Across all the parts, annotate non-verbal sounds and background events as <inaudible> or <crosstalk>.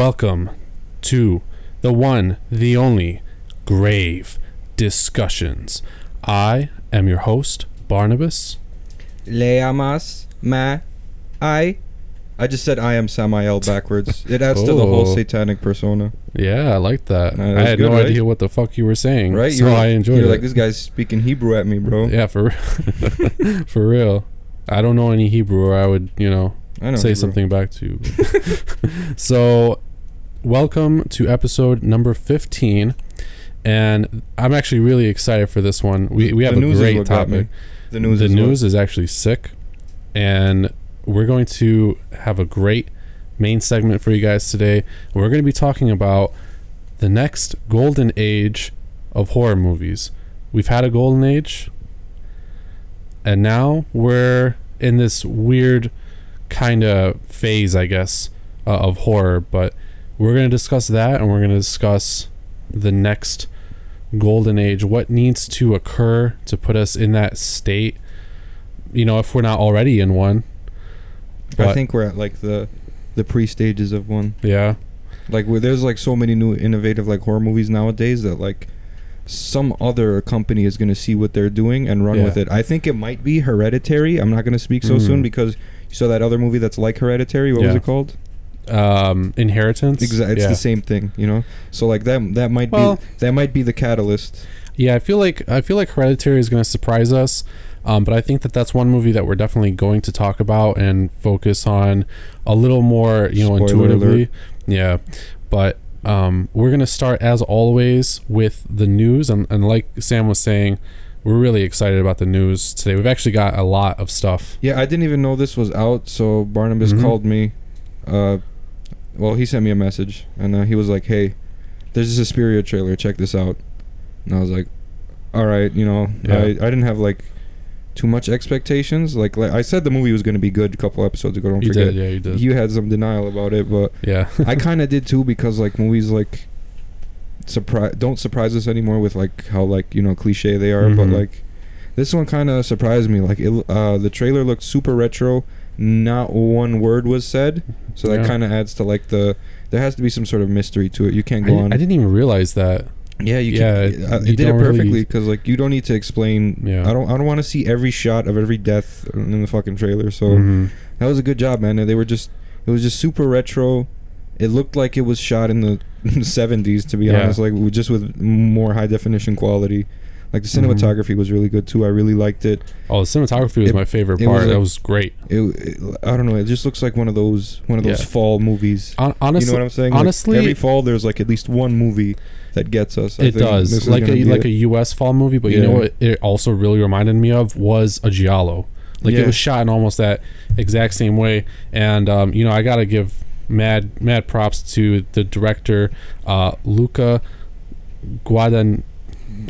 Welcome to the one, the only Grave Discussions. I am your host, Barnabas. Leamas ma I. I just said I am Samael <laughs> backwards. It adds to the whole Oh. satanic persona, Yeah, I like that. Uh, I had good, no right? idea what the fuck you were saying. right? So You're I enjoyed You're it. like this guy's speaking Hebrew at me, bro. <laughs> Yeah, for real. <laughs> for real. I don't know any Hebrew, or I would, you know, know. say Hebrew. something back to you. so, welcome to episode number 15. And I'm actually really excited for this one. We, we have a news great what got me. topic. The news. the is news is actually sick. And we're going to have a great main segment for you guys today. We're going to be talking about the next golden age of horror movies. We've had a golden age, and now we're in this weird kind of phase, I guess, uh, of horror. But we're going to discuss that, and we're going to discuss the next golden age, what needs to occur to put us in that state. You know, if we're not already in one. I think we're at like the the pre stages of one. Yeah. Like where there's like so many new innovative like horror movies nowadays that like some other company is gonna see what they're doing and run Yeah. with it. I think it might be Hereditary. I'm not gonna speak so Mm. soon because you saw that other movie that's like Hereditary. What was it called? Um, Inheritance. Exactly. It's yeah. the same thing, you know. So like that that might Well- be that might be the catalyst. Yeah, I feel like I feel like Hereditary is going to surprise us, um, but I think that that's one movie that we're definitely going to talk about and focus on a little more, you know, Spoiler intuitively. alert. Yeah, but um, we're going to start as always with the news, and, and like Sam was saying, we're really excited about the news today. We've actually got a lot of stuff. Yeah, I didn't even know this was out. So Barnabas Mhm. called me. Uh, well, he sent me a message and uh, he was like, "Hey, there's a Suspiria trailer. Check this out." And I was like, "All right, you know, Yeah. I, I didn't have like too much expectations. Like, like I said, the movie was going to be good a couple episodes ago. Don't You forget. did, yeah, you did. You had some denial about it, but yeah, <laughs> I <laughs> kind of did too because like movies like surprise don't surprise us anymore with like how like you know cliche they are, but Mhm. like this one kind of surprised me. Like it, uh, the trailer looked super retro. Not one word was said, so that Yeah. kind of adds to like the. There has to be some sort of mystery to it. You can't go di- on. I didn't even realize that. yeah, you yeah, can. Uh, it did it really- perfectly because like you don't need to explain. Yeah. I don't. I don't want to see every shot of every death in the fucking trailer. So Mhm. that was a good job, man. They were just it was just super retro. It looked like it was shot in the <laughs> 70s to be Yeah. honest, like just with more high definition quality. Like the cinematography was really good too. I really liked it. Oh, the cinematography was It- my favorite part. was that was great. It, it I don't know, it just looks like one of those one of those Yeah. fall movies. Hon- honestly, you know what I'm saying? Like, honestly- every fall there's like at least one movie that gets us. I it think does like a like a U.S. fall movie, but you know what? It also really reminded me of was a giallo. Like Yeah. it was shot in almost that exact same way, and um, you know I gotta give mad mad props to the director uh, Luca Guadan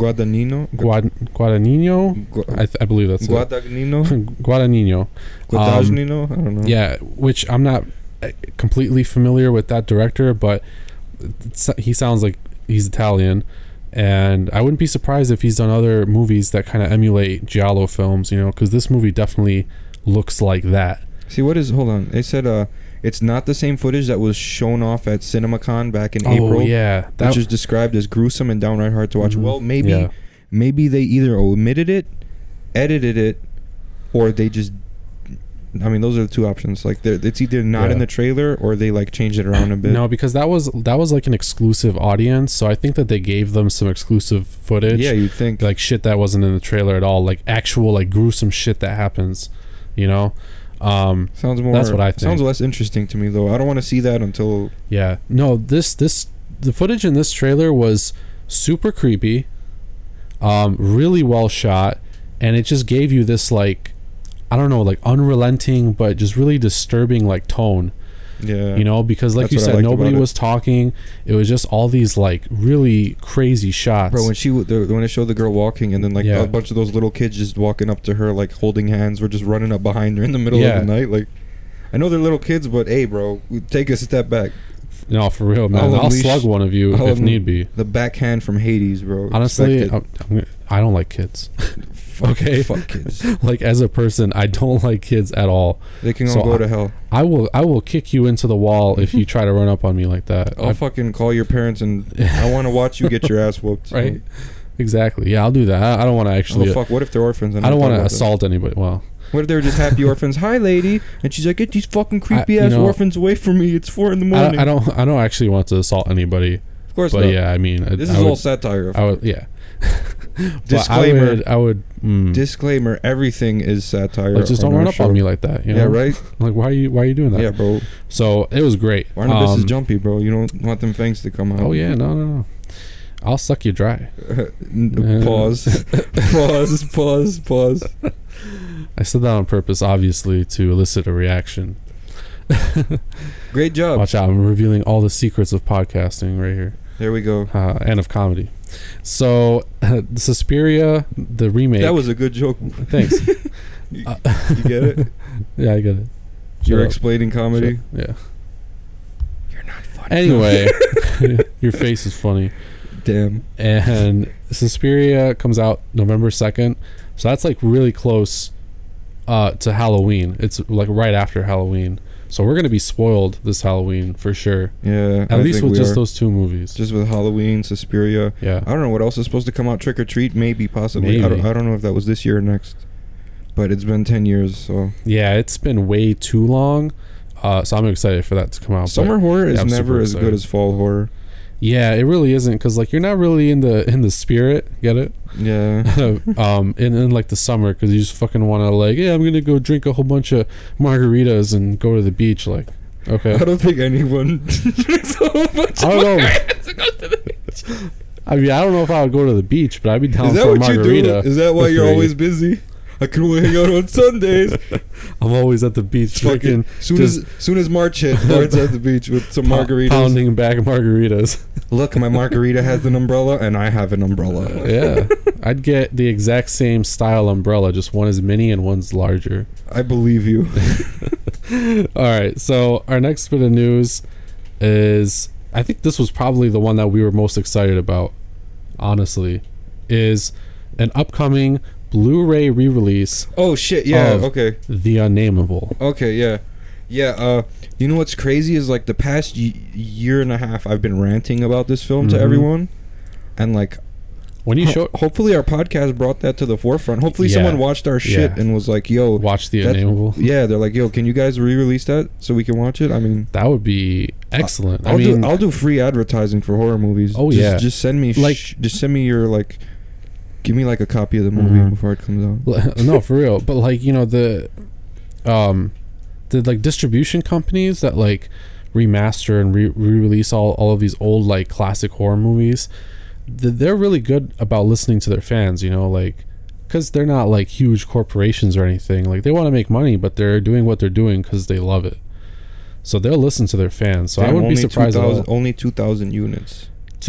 Guadagnino. Guad, Guadagnino. Gu- I, th- I believe that's it. Guadagnino. <laughs> Guadagnino. Guadagnino. I don't know. Um, Yeah, which I'm not uh, completely familiar with that director, but he sounds like he's Italian, and I wouldn't be surprised if he's done other movies that kind of emulate giallo films. You know, because this movie definitely looks like that. See what is? Hold on. They said uh, it's not the same footage that was shown off at CinemaCon back in April, oh yeah, that which is described as gruesome and downright hard to watch. Mhm. Well, maybe Yeah. maybe they either omitted it, edited it, or they just. I mean, those are the two options. Like, it's either not Yeah. in the trailer or they like changed it around a bit. no, because that was that was like an exclusive audience, so I think that they gave them some exclusive footage. yeah, you'd think. like shit that wasn't in the trailer at all, like actual like gruesome shit that happens. You know, um, sounds more. that's what I think. Sounds less interesting to me though. I don't want to see that until. Yeah. No, this this the footage in this trailer was super creepy. Um really well shot and it just gave you this like I don't know, like unrelenting, but just really disturbing like tone. Yeah. You know, because like That's you said, nobody was talking. It was just all these like really crazy shots. Bro, when she the, when it showed the girl walking and then like Yeah. a bunch of those little kids just walking up to her like holding hands, were just running up behind her in the middle Yeah. of the night. Like, I know they're little kids, but hey, bro, take a step back. No, for real, man. I'll I'll, slug one of you I'll if need be. The backhand from Hades, bro. Honestly, I'm, I'm, I don't like kids. Fuck- <laughs> okay. Fuck kids. <laughs> like as a person, I don't <laughs> like kids at all. They can all go I- to hell. I will I will kick you into the wall if you try to run up on me like that. I'll I- fucking call your parents and I want to watch you get your ass whooped. right? Exactly. Yeah, I'll do that. I, I don't want to Oh actually. fuck! What if they're orphans? and I don't want to assault anybody. Well, What if they were just happy <laughs> orphans? Hi, lady, and she's like, "Get these fucking creepy you ass know- orphans away from me! It's four in the morning." I don't. I don't actually want to assault anybody. Of course But not. yeah, I mean, This I is would, all satire. I would. Yeah. <laughs> Disclaimer. I would. I would mm, Disclaimer: Everything is satire. like, just don't run up on me like that. You yeah, right. <laughs> Like, why are you? Why are you doing that? Yeah, bro. So it was great. Barnabas is Um, jumpy, bro. You don't want them fangs to come out. Oh yeah, no, no, no. I'll suck you dry. <laughs> Pause. <laughs> pause. Pause. Pause. I said that on purpose, obviously, to elicit a reaction. <laughs> Great job. Watch out! I'm revealing all the secrets of podcasting right here. There we go. uh, and of comedy. So, the Suspiria, the remake. That was a good joke. thanks. You, Uh, you get it? yeah, I get it. You're up. explaining comedy. Shut- Yeah. You're not funny. Anyway, your face is funny. Damn. And Suspiria comes out November second, so that's like really close uh, to Halloween. It's like right after Halloween, so we're gonna be spoiled this Halloween for sure. Yeah. At I least with just are. those two movies. Just with Halloween, Suspiria. yeah. I don't know what else is supposed to come out. Trick or Treat, maybe, possibly. I don't, I don't know if that was this year or next. But it's been ten years, so Yeah, it's been way too long. Uh, so I'm excited for that to come out. summer horror is I'm never as good as fall horror. Yeah, it really isn't because like you're not really in the in the spirit. Get it? Yeah. <laughs> um, in, in like the summer because you just fucking want to like, yeah, I'm gonna go drink a whole bunch of margaritas and go to the beach. Like, okay, <laughs> I don't think anyone <laughs> drinks a whole bunch I of don't know. margaritas to go to the beach. I mean, I don't know if I would go to the beach, but I'd be down Is that for a what you do? margarita. Is that why you're always busy? I can only hang out on Sundays. <laughs> I'm always at the beach Fucking soon just- as soon as March hit, Mark's at the beach with some margaritas. pounding back margaritas. <laughs> Look, my margarita has an umbrella, and I have an umbrella. Uh, yeah, I'd get the exact same style umbrella, just one is mini and one's larger. I believe you. <laughs> All right, so our next bit of news is I think this was probably the one that we were most excited about, honestly, is an upcoming Blu-ray re-release, Oh shit! Yeah. Okay. The Unnameable. Okay. Yeah. Yeah. Uh, you know what's crazy is like the past y- year and a half, I've been ranting about this film Mhm. to everyone, and like When you ho- show hopefully our podcast brought that to the forefront. Hopefully Yeah. someone watched our shit Yeah. and was like, "Yo, watch The Unnameable, yeah." They're like, "Yo, can you guys re-release that so we can watch it?" I mean. that would be excellent. I I'll mean, do I'll do free advertising for horror movies. Oh, just, yeah. just send me Like- sh- just send me your like, give me like a copy of the movie Mhm. before it comes out. <laughs> no, for real. But like you know the, um, the like distribution companies that like remaster and re- re-release all all of these old like classic horror movies, th- they're really good about listening to their fans. You know, like because they're not like huge corporations or anything. Like they want to make money, but they're doing what they're doing because they love it. So they'll listen to their fans. So I wouldn't be surprised. Only two thousand units.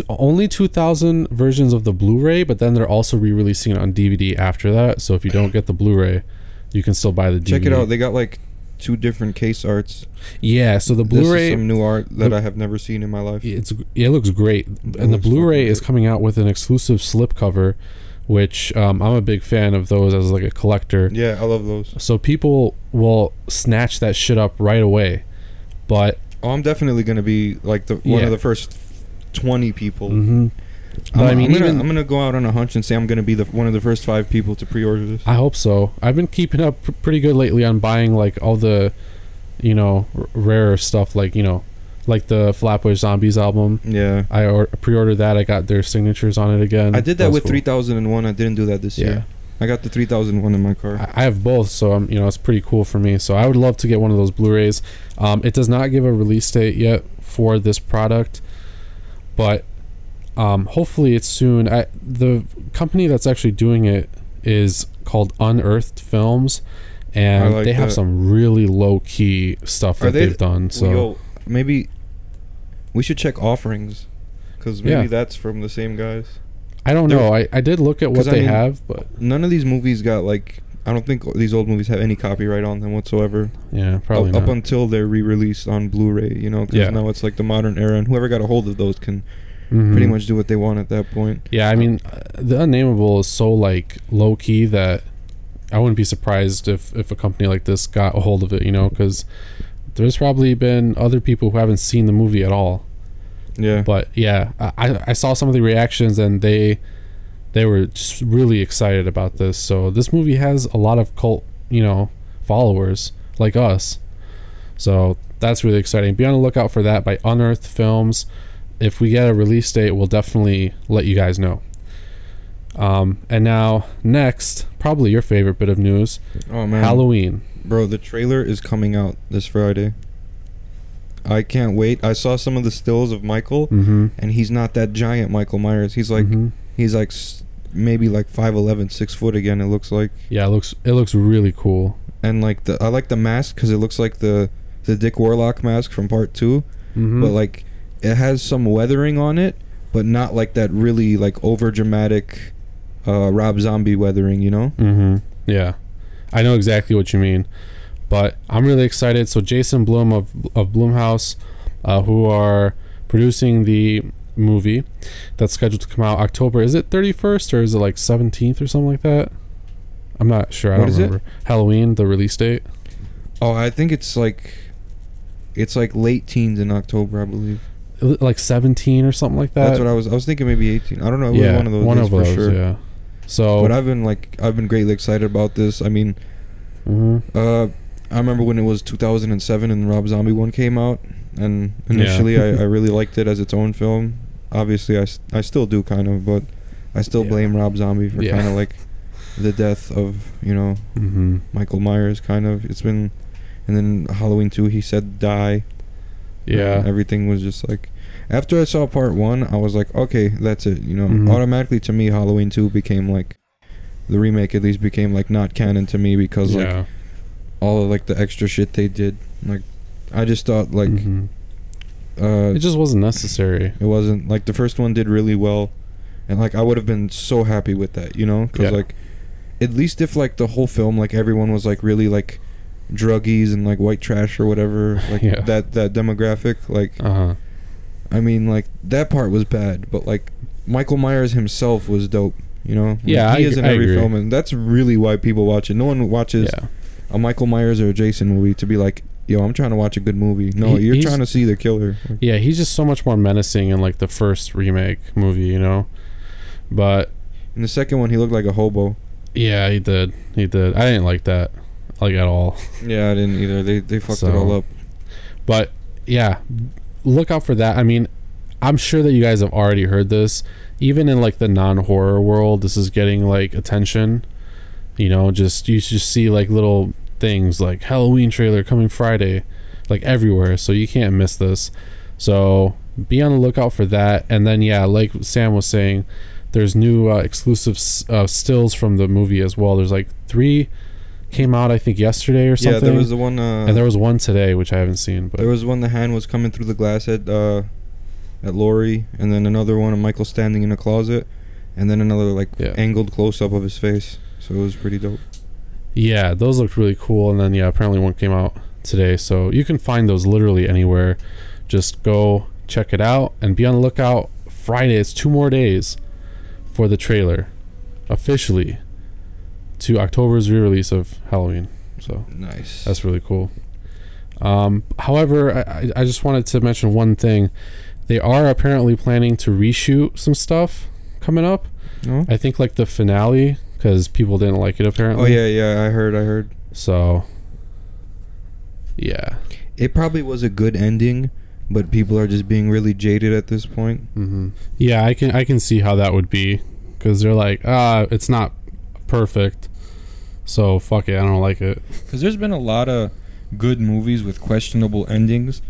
Only 2000 versions of the blu-ray but then they're also re-releasing it on dvd after that so if you don't get the blu-ray you can still buy the dvd Check it out. They got like two different case arts. yeah so the This is blu-ray some new art that the- I have never seen in my life. it's it looks great and the blu-ray is coming out with an exclusive slipcover which um, i'm a big fan of those as like a collector Yeah, I love those. so people will snatch that shit up right away but Oh, I'm definitely gonna be like the one Yeah. of the first twenty people. mhm. but I'm, i mean I'm gonna, even I'm gonna go out on a hunch and say I'm gonna be the one of the first five people to pre-order this. I hope so. I've been keeping up pr- pretty good lately on buying like all the, you know, r- rarer stuff like you know, like the Flatbush Zombies album. Yeah, I or- pre-ordered that. I got their signatures on it again. I did that was with cool. 3001. I didn't do that this Yeah, year. I got the 3001 in my car. I I have both, so I'm you know it's pretty cool for me. So I would love to get one of those Blu-rays. Um, it does not give a release date yet for this product, but um, hopefully it's soon. I, the company that's actually doing it is called Unearthed Films, and like they have that. some really low key stuff Are that they- they've done. So Yo, maybe we should check offerings because maybe Yeah. that's from the same guys. I don't they're- know. I, I did look at what 'cause I they mean- have, but None of these movies got like. I don't think these old movies have any copyright on them whatsoever. yeah, probably up, up until they're re-released on Blu-ray, you know, because Yeah. now it's like the modern era, and whoever got a hold of those can Mhm. pretty much do what they want at that point. Yeah, I mean, uh, the unnameable is so like low key that I wouldn't be surprised if if a company like this got a hold of it. You know, because there's probably been other people who haven't seen the movie at all. Yeah, But yeah, I- I saw some of the reactions and they they were just really excited about this. So this movie has a lot of cult, you know, followers like us. So that's really exciting. Be on the lookout for that by Unearthed Films. If we get a release date, we'll definitely let you guys know. Um, and now next, probably your favorite bit of news: oh man, Halloween. bro, the trailer is coming out this Friday. I can't wait. I saw some of the stills of Michael, Mm-hmm. and he's not that giant Michael Myers. He's like he's like maybe like 5'11", 6 foot again. It looks like, yeah, it looks it looks really cool. and like the I like the mask because it looks like the the Dick Warlock mask from Part 2 Mm-hmm. but like it has some weathering on it, but not like that really like over dramatic uh Rob Zombie weathering, you know? Mm-hmm. Yeah, I know exactly what you mean, but I'm really excited. So Jason Blum of of Blumhouse, uh, who are producing the movie that's scheduled to come out October. Is it 31st or is it like 17th or something like that? I'm not sure. I What don't is it? remember. Halloween, the release date. Oh, I think it's like it's like late teens in October, I believe. Like 17 or something like that. That's what I was I was thinking maybe 18. I don't know, it was yeah, one of those one of for those. sure. Yeah. So. But I've been like I've been greatly excited about this. I mean, mhm. uh I remember when it was 2007 and Rob Zombie one came out and Yeah. initially I, I <laughs> really liked it as its own film. Obviously I, I still do kind of, but I still Yeah. blame Rob Zombie for Yeah. kind of like the death of, you know, Mhm. Michael Myers kind of. It's been and then Halloween 2 he said die. Yeah. Everything was just like after I saw part 1, I was like, okay, that's it, you know. Mhm. Automatically to me Halloween 2 became like the remake at least became like not canon to me because like yeah. all of like the extra shit they did. Like, I just thought like Mhm. Uh, It just wasn't necessary. it wasn't like the first one did really well, and like I would have been so happy with that, you know, because Yeah. like at least if like the whole film like everyone was like really like druggies and like white trash or whatever <laughs> like Yeah. that that demographic like Uh huh. I mean like that part was bad, but like Michael Myers himself was dope. You know, Like, Yeah, he I is in every agree. film, and that's really why people watch it. No one watches Yeah. a Michael Myers or a Jason movie to be like, yo, I'm trying to watch a good movie. No, He- you're trying to see the killer. Yeah, he's just so much more menacing in like the first remake movie, you know. But In the second one, he looked like a hobo. yeah, he did. He did. I didn't like that, like at all. <laughs> Yeah, I didn't either. They they fucked it all up. But yeah, look out for that. I mean, I'm sure that you guys have already heard this. Even in like the non-horror world, this is getting like attention. You know, just you just see like little things like Halloween trailer coming Friday, like everywhere. So you can't miss this. So be on the lookout for that. And then yeah, like Sam was saying, there's new uh, exclusive uh, stills from the movie as well. There's like three came out I think yesterday or something. Yeah, there was the one. Uh, and there was one today which I haven't seen. But there was one. The hand was coming through the glass at uh, at Laurie, and then another one of Michael standing in a closet, and then another like Yeah. angled close up of his face. So it was pretty dope. Yeah, those looked really cool. And then, yeah, apparently one came out today. So you can find those literally anywhere. Just go check it out and be on the lookout. Friday, it's two more days for the trailer officially to October's re release of Halloween. So Nice. that's really cool. Um, however, I, I- just wanted to mention one thing. They are apparently planning to reshoot some stuff coming up. no? I think like the finale because people didn't like it apparently. Oh yeah, yeah. I heard. I heard. So, yeah. It probably was a good ending, but people are just being really jaded at this point. hmm Yeah, I can I can see how that would be because they're like, ah, it's not perfect, so fuck it, I don't like it. Because there's been a lot of good movies with questionable endings,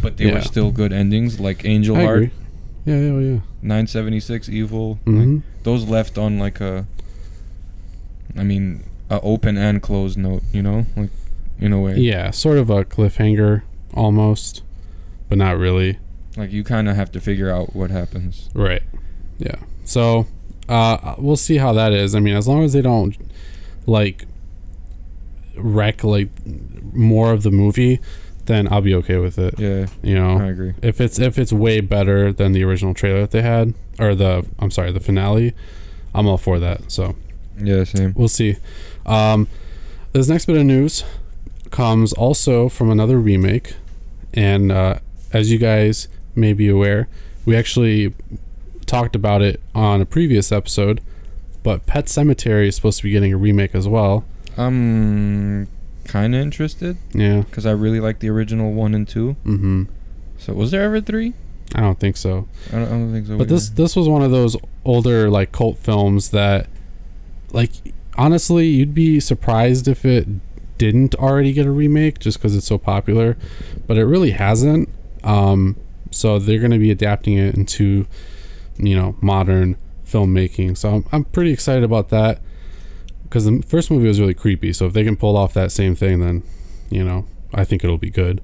but they Yeah. were still good endings, like Angel I Heart, agree. Yeah, yeah, yeah. 976 Evil. hmm Like, those left on like a. I mean, a open and closed note. You know, like in a way. Yeah, sort of a cliffhanger almost, but not really. Like you kind of have to figure out what happens. Right. Yeah. So uh, we'll see how that is. I mean, as long as they don't like wreck like more of the movie, then I'll be okay with it. Yeah, You know, I agree. if it's if it's way better than the original trailer that they had or the I'm sorry the finale, I'm all for that. So Yeah, same. we'll see. Um, this next bit of news comes also from another remake, and uh, as you guys may be aware, we actually talked about it on a previous episode. But Pet Sematary is supposed to be getting a remake as well. I'm kind of interested Yeah. because I really like the original one and two. Mm-hmm. So was there ever three? I don't think so. I don't, I don't think so. But this this was one of those older like cult films that, like, honestly, you'd be surprised if it didn't already get a remake just because it's so popular, but it really hasn't. Um, so they're going to be adapting it into, you know, modern filmmaking. So I'm I'm pretty excited about that because the first movie was really creepy. So if they can pull off that same thing, then, you know, I think it'll be good.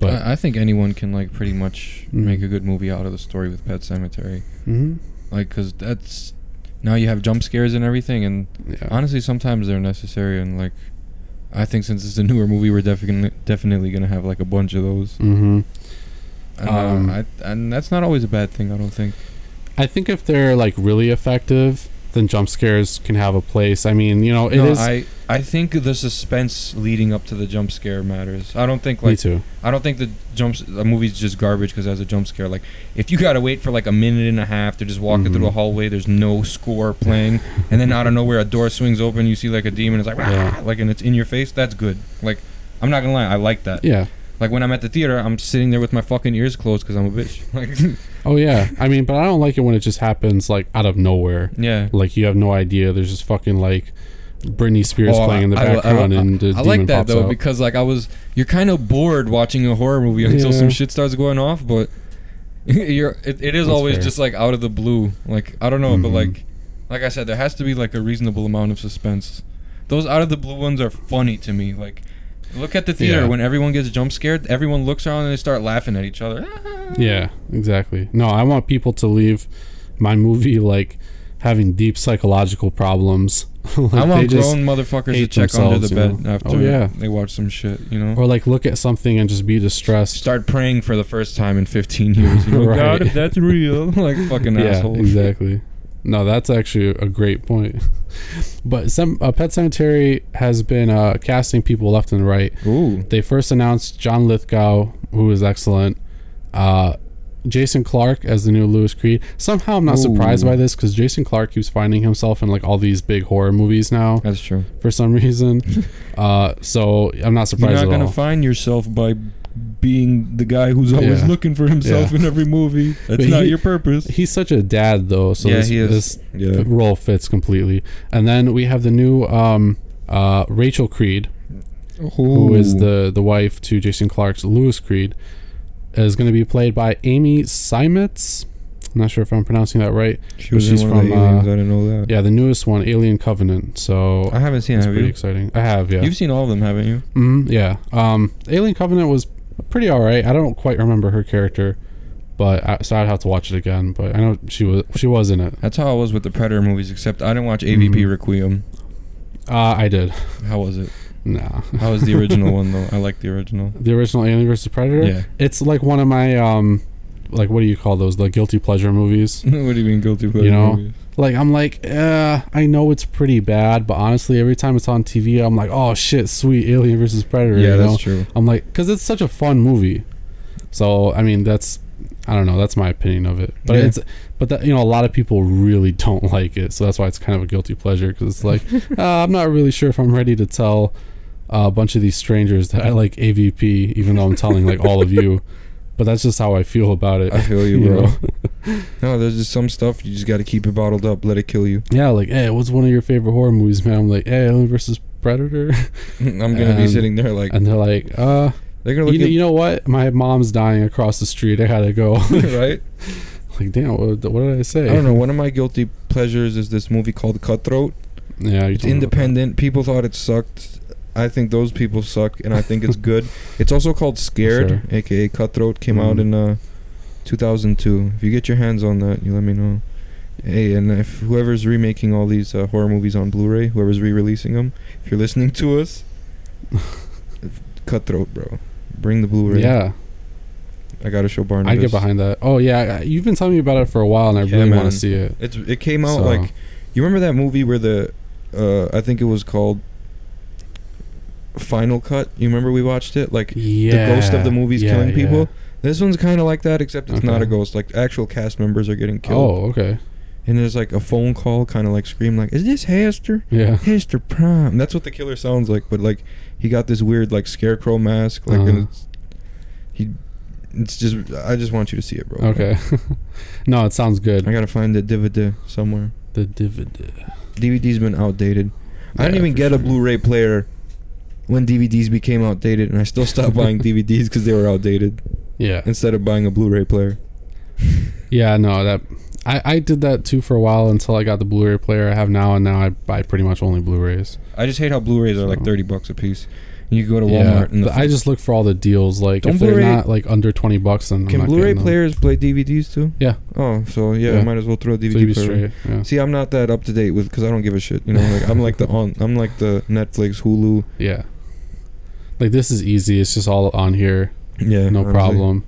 But I, I think anyone can like pretty much Mhm. make a good movie out of the story with Pet Sematary. Mhm. Like, cause that's now you have jump scares and everything, and yeah, honestly, sometimes they're necessary. And like, I think since it's a newer movie, we're definitely definitely gonna have like a bunch of those. mm-hmm. And, Um, uh, I, and that's not always a bad thing. I don't think. I think if they're like really effective, then jump scares can have a place. I mean, you know, it is. no, I I think the suspense leading up to the jump scare matters. I don't think like. me too. I don't think the jumps the movie's just garbage because it has a jump scare. Like if you gotta wait for like a minute and a half to just walk Mhm. through a hallway, there's no score playing, and then out of nowhere a door swings open, you see like a demon, it's like Yeah. like and it's in your face. That's good. Like I'm not gonna lie, I like that. Yeah. Like when I'm at the theater, I'm sitting there with my fucking ears closed because I'm a bitch. <laughs> Like <laughs> Oh yeah. I mean, but I don't like it when it just happens like out of nowhere. yeah. Like you have no idea. There's just fucking like Britney Spears Oh, playing in the I- I- background, I- and the I like that though out. because like I was you're kind of bored watching a horror movie until Yeah. some shit starts going off, but <laughs> you're it, it is That's always fair. just like out of the blue. Like I don't know, but Mhm. like like I said, there has to be like a reasonable amount of suspense. Those out of the blue ones are funny to me. Like look at the theater Yeah. when everyone gets jump scared, everyone looks around and they start laughing at each other. <laughs> Yeah, exactly. No, I want people to leave my movie like having deep psychological problems. <laughs> Like, I want grown motherfuckers to check under the bed you know? after Oh, yeah. they watch some shit, you know? or like look at something and just be distressed. start praying for the first time in 15 years. You <laughs> know, Right. God, if that's real, like fucking yeah, asshole. exactly. No, that's actually a great point. <laughs> But some uh, Pet Sematary has been uh, casting people left and right. Ooh, They first announced John Lithgow, who is excellent. Uh, Jason Clarke as the new Louis Creed. Somehow I'm not surprised by this because Jason Clarke keeps finding himself in like all these big horror movies now that's true. for some reason. <laughs> uh, so I'm not surprised. You're not gonna all. find yourself by being the guy who's always Yeah. looking for himself Yeah. in every movie. That's But not he- your purpose. He's such a dad though, so Yeah, this, he is. this Yeah. role fits completely. And then we have the new um, uh, Rachel Creed, who is the the wife to Jason Clarke's Louis Creed, is going to be played by Amy Seimetz. I'm not sure if I'm pronouncing that right. She was she's in one of the from, uh, aliens. I didn't know that. Yeah, the newest one, Alien Covenant. So I haven't seen it. it's Have pretty you? exciting. I have, yeah. You've seen all of them, haven't you? hmm yeah. Um, Alien Covenant was pretty all right. I don't quite remember her character, but I, so I'd have to watch it again. But I know she was she was in it. That's how I was with the Predator movies, except I didn't watch AVP Mhm. Requiem. Uh, I did. How was it? Nah. How was the original <laughs> one though? I like the original. The original Alien vs Predator. Yeah. It's like one of my um, like what do you call those? The guilty pleasure movies. <laughs> what do you mean guilty pleasure? You know, movies? Like I'm like, uh, I know it's pretty bad, but honestly, every time it's on TV, I'm like, oh shit, sweet Alien vs Predator. Yeah, you that's true. I'm like, because it's such a fun movie. So I mean, that's I don't know. That's my opinion of it. But Yeah. it's but that you know a lot of people really <laughs> don't like it. So that's why it's kind of a guilty pleasure because it's like <laughs> uh, I'm not really sure if I'm ready to tell uh, a bunch of these strangers that I like AVP, even though I'm telling like all of you. But that's just how I feel about it. I feel you, <laughs> you bro. <laughs> <laughs> No, there's just some stuff you just got to keep it bottled up. Let it kill you. Yeah, like, hey, what's one of your favorite horror movies, man? I'm like, hey, Alien versus Predator, I'm gonna be sitting there like and they're like, uh, they're gonna you look know, at you know what? My mom's dying across the street. I gotta go. right. like, damn, what, what did I say? I don't know. One of my guilty pleasures is this movie called Cutthroat. Yeah, you It's told me about that. independent. People thought it sucked. I think those people suck, and I think it's good. <laughs> It's also called Scared, Sure. aka Cutthroat. Came out Mhm. in uh, 2002. If you get your hands on that, you let me know. Hey, and if whoever's remaking all these uh, horror movies on Blu-ray, whoever's re-releasing them, if you're listening to us, <laughs> Cutthroat, bro, bring the Blu-ray. Yeah, I gotta show Barnabas. I get behind that. Oh yeah, you've been telling me about it for a while, and I Yeah, really want to see it. It's it came out So- like you remember that movie where the uh I think it was called Final Cut. You remember we watched it like Yeah, the ghost of the movies yeah, killing yeah. people. This one's kind of like that, except it's not a ghost. Like actual cast members are getting killed, Oh, okay. and there's like a phone call, kind of like scream, like, "Is this Hester? Yeah. Hester Prime?" That's what the killer sounds like. But like he got this weird like scarecrow mask, like Uh-huh. and it's, he. It's just I just want you to see it, bro. Okay. <laughs> no, it sounds good. I gotta find the DVD somewhere. The DVD. DVD's been outdated. I didn't even get a. Blu-ray player when DVDs became outdated, and I still stopped <laughs> buying DVDs because they were outdated. Yeah. Instead of buying a Blu-ray player. <laughs> Yeah, no, that I, I did that too for a while until I got the Blu-ray player I have now, and now I buy pretty much only Blu-rays. I just hate how Blu-rays are like thirty bucks a piece. You go to yeah, Walmart and the I just look for all the deals. Like Don't if they're Blu-ray- not like under twenty bucks, then I'm can Blu-ray players play DVDs too? Yeah. Oh, so yeah, Yeah. I might as well throw a DVD be player. straight. Yeah. See, I'm not that up to date with because I don't give a shit. You know, like I'm like the <laughs> on, I'm like the Netflix, Hulu. yeah. Like this is easy. It's just all on here. Yeah, no honestly. problem.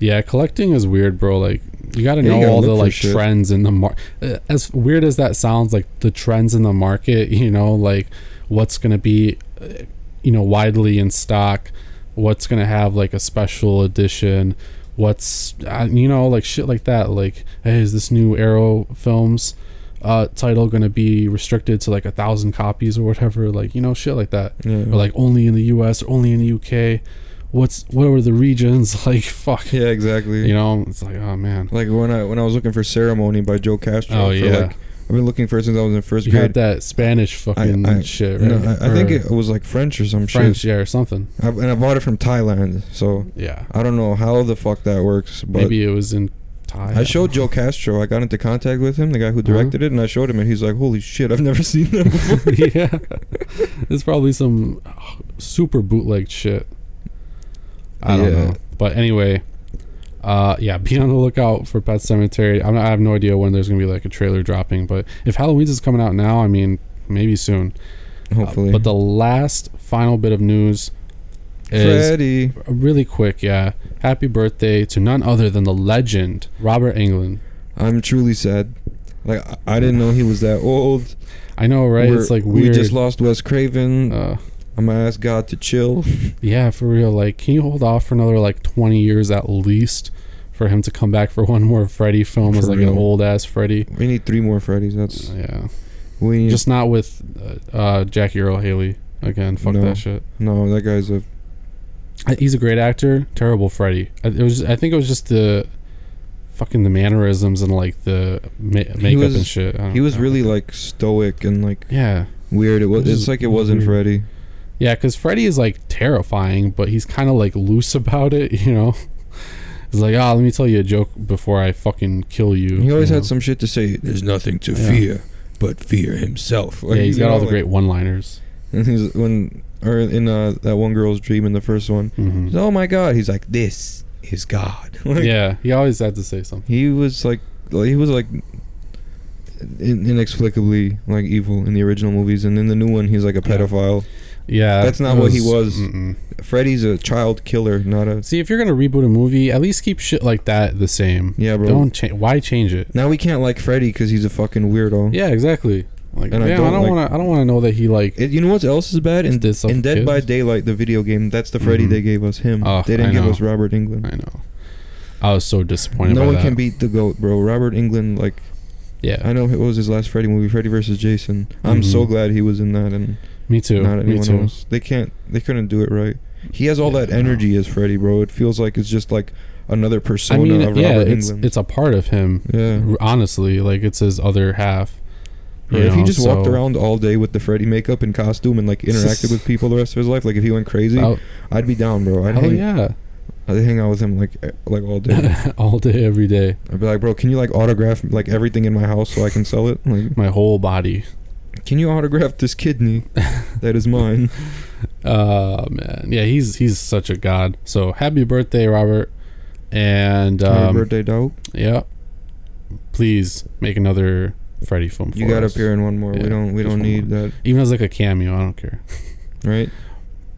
Yeah, collecting is weird, bro. Like you got to Yeah, know all the like shit. trends in the market. As weird as that sounds, like the trends in the market, <laughs> you know, like what's gonna be, uh, you know, widely in stock, what's gonna have like a special edition, what's uh, you know like shit like that. Like, hey, is this new Arrow films? Uh, title gonna be restricted to like a thousand copies or whatever, like you know, shit like that Yeah. or like only in the U.S. or only in the U.K. What's what were the regions <laughs> like? Fuck, yeah, exactly. you know, it's like oh man. Like when I when I was looking for Ceremony by Joe Castro. Oh, yeah. Like, I've been looking for it since I was in first You grade. had that Spanish fucking I- shit, right? No, I, I think it was like French or some French, shit. yeah, or something. I, and I bought it from Thailand, so Yeah, I don't know how the fuck that works. But maybe it was in Thai. I showed Joe Castro. I got into contact with him, the guy who Uh-huh. directed it, and I showed him, and he's like, "Holy shit, I've never <laughs> seen that before." <laughs> yeah, it's probably some super bootleg shit. I don't know, but anyway, uh, yeah, be on the lookout for Pet Sematary. I'm not, I have no idea when there's gonna be like a trailer dropping, but if Halloween's is coming out now, I mean, maybe soon. Uh, Hopefully, but the last final bit of news is Freddy. really quick. Yeah, happy birthday to none other than the legend Robert Englund. I'm truly sad. Like I- didn't know he was that old. I know, right? We're- it's like we just lost Wes Craven. uh, I'm gonna ask God to chill. <laughs> yeah, for real. Like, can you hold off for another like 20 years at least for him to come back for one more Freddy film as like real. an old ass Freddy? We need three more Freddys. That's Yeah, we need. just not with uh, uh, Jackie Earle Haley again. Fuck No. that shit. no, that guy's a He's a great actor. Terrible Freddy. I- It was. I think it was just the fucking the mannerisms and like the ma- makeup was- and shit. He was know. really like stoic and like yeah, weird. It was. It was It's like it wasn't weird. Freddy. yeah. Because Freddy is like terrifying, but he's kind of like loose <laughs> about it. You know, <laughs> he's like, ah, let me tell you a joke before I fucking kill you. He always you had some shit to say. There's nothing to Yeah. fear but fear himself. Like, yeah, he's got know, all the like- great one-liners. And he's <laughs> when or in uh, that one girl's dream in the first one. hmm he's, oh my god! He's like, this is God. <laughs> Like, yeah, he always had to say something. He was like, he was like in, inexplicably like evil in the original movies, and in the new one, he's like a pedophile. Yeah, That's not it what he was. mm-mm. Freddy's a child killer, not a See, if you're gonna reboot a movie, at least keep shit like that the same. yeah, bro. Don't change. Why change it? now we can't like Freddy because he's a fucking weirdo. Yeah, exactly. Like, And I damn, I don't like- want to. I don't want to know that he like. It, you know what else is bad? In, Did stuff in Dead by? Daylight, the video game, that's the Freddy Mhm. they gave us. Him. Oh, they didn't give us Robert Englund. I know. I was so disappointed. No one that. can beat the goat, bro. Robert Englund, like Yeah, I know it was his last Freddy movie, Freddy versus Jason. I'm Mhm. so glad he was in that and me too. not Me anyone too. else. They can't, they couldn't do it right. He has all Yeah, that energy as Freddy, bro. It feels like it's just like another I persona mean, of yeah, Robert it's Englund. it's a part of him. yeah. Honestly, like it's his other half. You if he know, just walked around all day with the Freddy makeup and costume and like <laughs> interacted with people the rest of his life, like if he went crazy, Oh, I'd be down, bro. I'd hell hang, yeah, I'd hang out with him like like all day. <laughs> all day, every day, I'd be like, bro, can you like autograph like everything in my house so I can sell it? Like, my whole body. Can you autograph this kidney? <laughs> that is mine. Oh man, yeah, he's he's such a god. So happy birthday, Robert! And Happy um, birthday, dope. yeah, please make another Freddy film. You gotta us. appear in one more. Yeah, we don't. We don't need that. even as like a cameo. I don't care, <laughs> Right.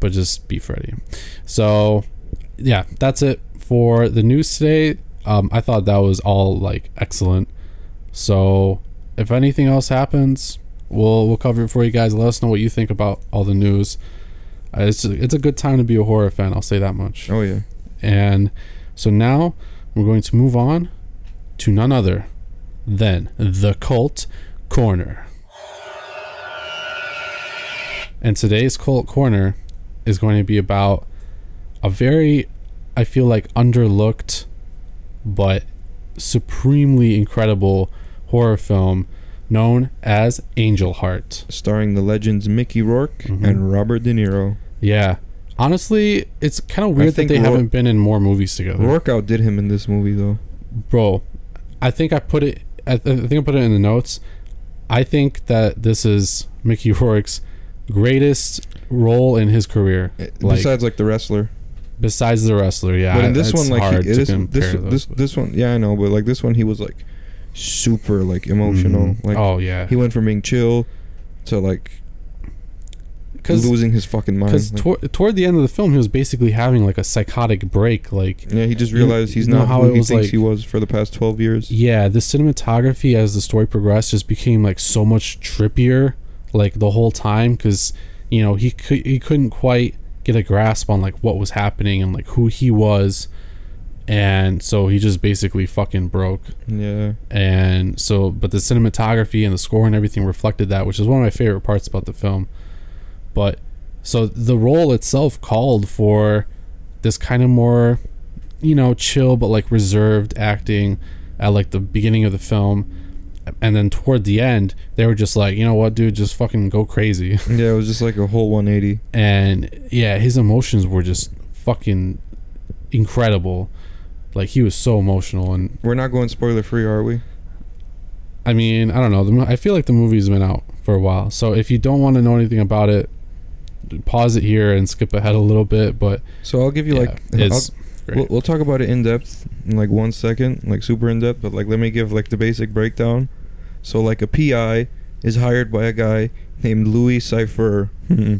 but just be Freddy. So yeah, that's it for the news today. Um, I thought that was all like excellent. So if anything else happens, we'll we'll cover it for you guys. Let us know what you think about all the news. Uh, it's it's a good time to be a horror fan. I'll say that much. Oh yeah. And so now we're going to move on to none other than the Cult Corner. And today's Cult Corner is going to be about a very, I feel like, underlooked but supremely incredible horror film known as Angel Heart. Starring the legends Mickey Rourke Mhm. and Robert De Niro. Yeah. Honestly, it's kind of weird that they Rourke- haven't been in more movies together. Rourke outdid him in this movie though. bro i think i put it I, th- I think i put it in the notes i think that this is mickey rourke's greatest role in his career Like- Besides like the wrestler. besides the wrestler yeah but in this one, like he, this, this, those, this, this one, yeah, I know, but like this one, he was like super like emotional. Mhm. Like oh yeah he went from being chill to like because losing his fucking mind. because Like, tor- toward the end of the film he was basically having like a psychotic break like yeah, he just realized he's not how who he was, thinks like- he was for the past twelve years. yeah the cinematography as the story progressed just became like so much trippier like the whole time because you know he could he couldn't quite get a grasp on like what was happening and like who he was and so he just basically fucking broke Yeah, and so but the cinematography and the score and everything reflected that which is one of my favorite parts about the film but so the role itself called for this kind of more you know chill but like reserved acting at like the beginning of the film and then toward the end they were just like you know what dude just fucking go crazy <laughs> yeah, it was just like a whole 180. and yeah his emotions were just fucking incredible like he was so emotional and We're not going spoiler free, are we? I mean, I don't know. The, mo- I feel like the movie's been out for a while. So if you don't want to know anything about it, pause it here and skip ahead a little bit. But So I'll give you yeah, like it's We'll, we'll talk about it in depth in like one second, like super in depth. But like, let me give like the basic breakdown. So like a PI is hired by a guy named Louis Cipher. Hmm.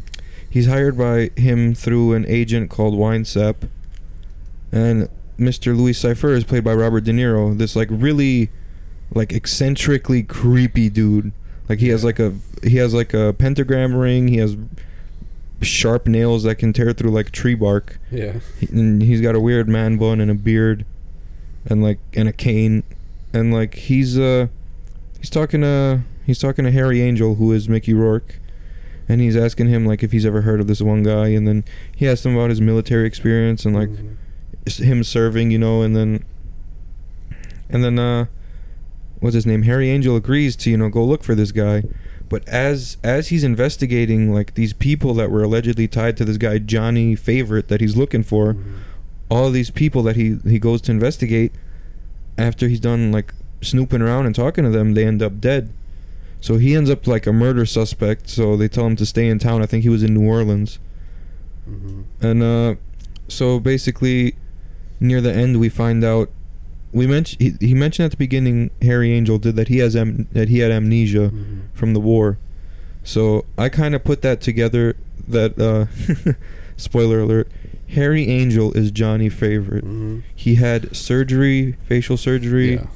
He's hired by him through an agent called Winesap, and Mr. Louis Cipher is played by Robert De Niro. This like really, like eccentrically creepy dude. Like he has like a he has like a pentagram ring. He has sharp nails that can tear through like tree bark. yeah. He- and he's got a weird man bun and a beard and like and a cane and like he's uh he's talking to he's talking to Harry Angel who is Mickey Rourke and he's asking him like if he's ever heard of this one guy and then he asked him about his military experience and like Mhm. him serving you know and then and then uh what's his name Harry Angel agrees to you know go look for this guy but as as he's investigating like these people that were allegedly tied to this guy Johnny Favorite that he's looking for Mhm. all these people that he he goes to investigate after he's done like snooping around and talking to them they end up dead so he ends up like a murder suspect so they tell him to stay in town i think he was in new orleans Mhm. and uh so basically near the end we find out we mentioned he, he mentioned at the beginning harry angel did that he has am- that he had amnesia Mhm. from the war. So I kind of put that together. That uh, <laughs> spoiler alert: Harry Angel is Johnny favorite. Mhm. He had surgery, facial surgery, Yeah.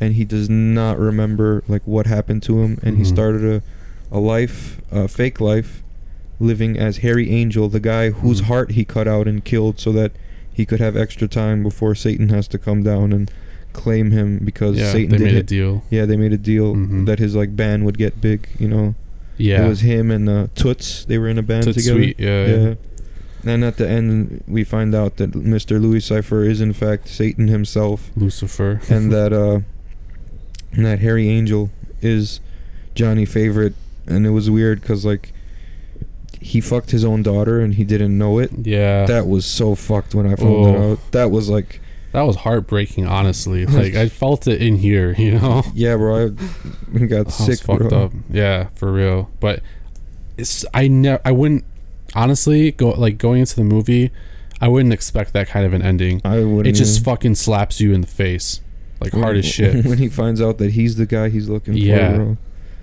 and he does not remember like what happened to him. And he Mhm. started a a life, a fake life, living as Harry Angel, the guy whose Mhm. heart he cut out and killed, so that he could have extra time before Satan has to come down and claim him because Yeah. Satan they did made a it. deal. Yeah, they made a deal Mhm. that his like band would get big. You know. Yeah. It was him and uh, Toots. They were in a band Tootsie together. Sweet, yeah. Yeah. And at the end, we find out that Mr. Louis Cipher is in fact Satan himself, Lucifer. and that <laughs> uh, and that Harry Angel is Johnny Favorite. And it was weird because like he fucked his own daughter and he didn't know it. yeah. That was so fucked when I found that Oh. out. That was like that was heartbreaking. Honestly, <laughs> like I felt it in here. You know, Yeah, bro. I got I was sick, fucked bro. up. Yeah, for real. But it's I never I wouldn't honestly go like going into the movie. I wouldn't expect that kind of an ending. I wouldn't. It just even- fucking slaps you in the face, like hard as shit. <laughs> when he finds out that he's the guy he's looking Yeah. for, bro.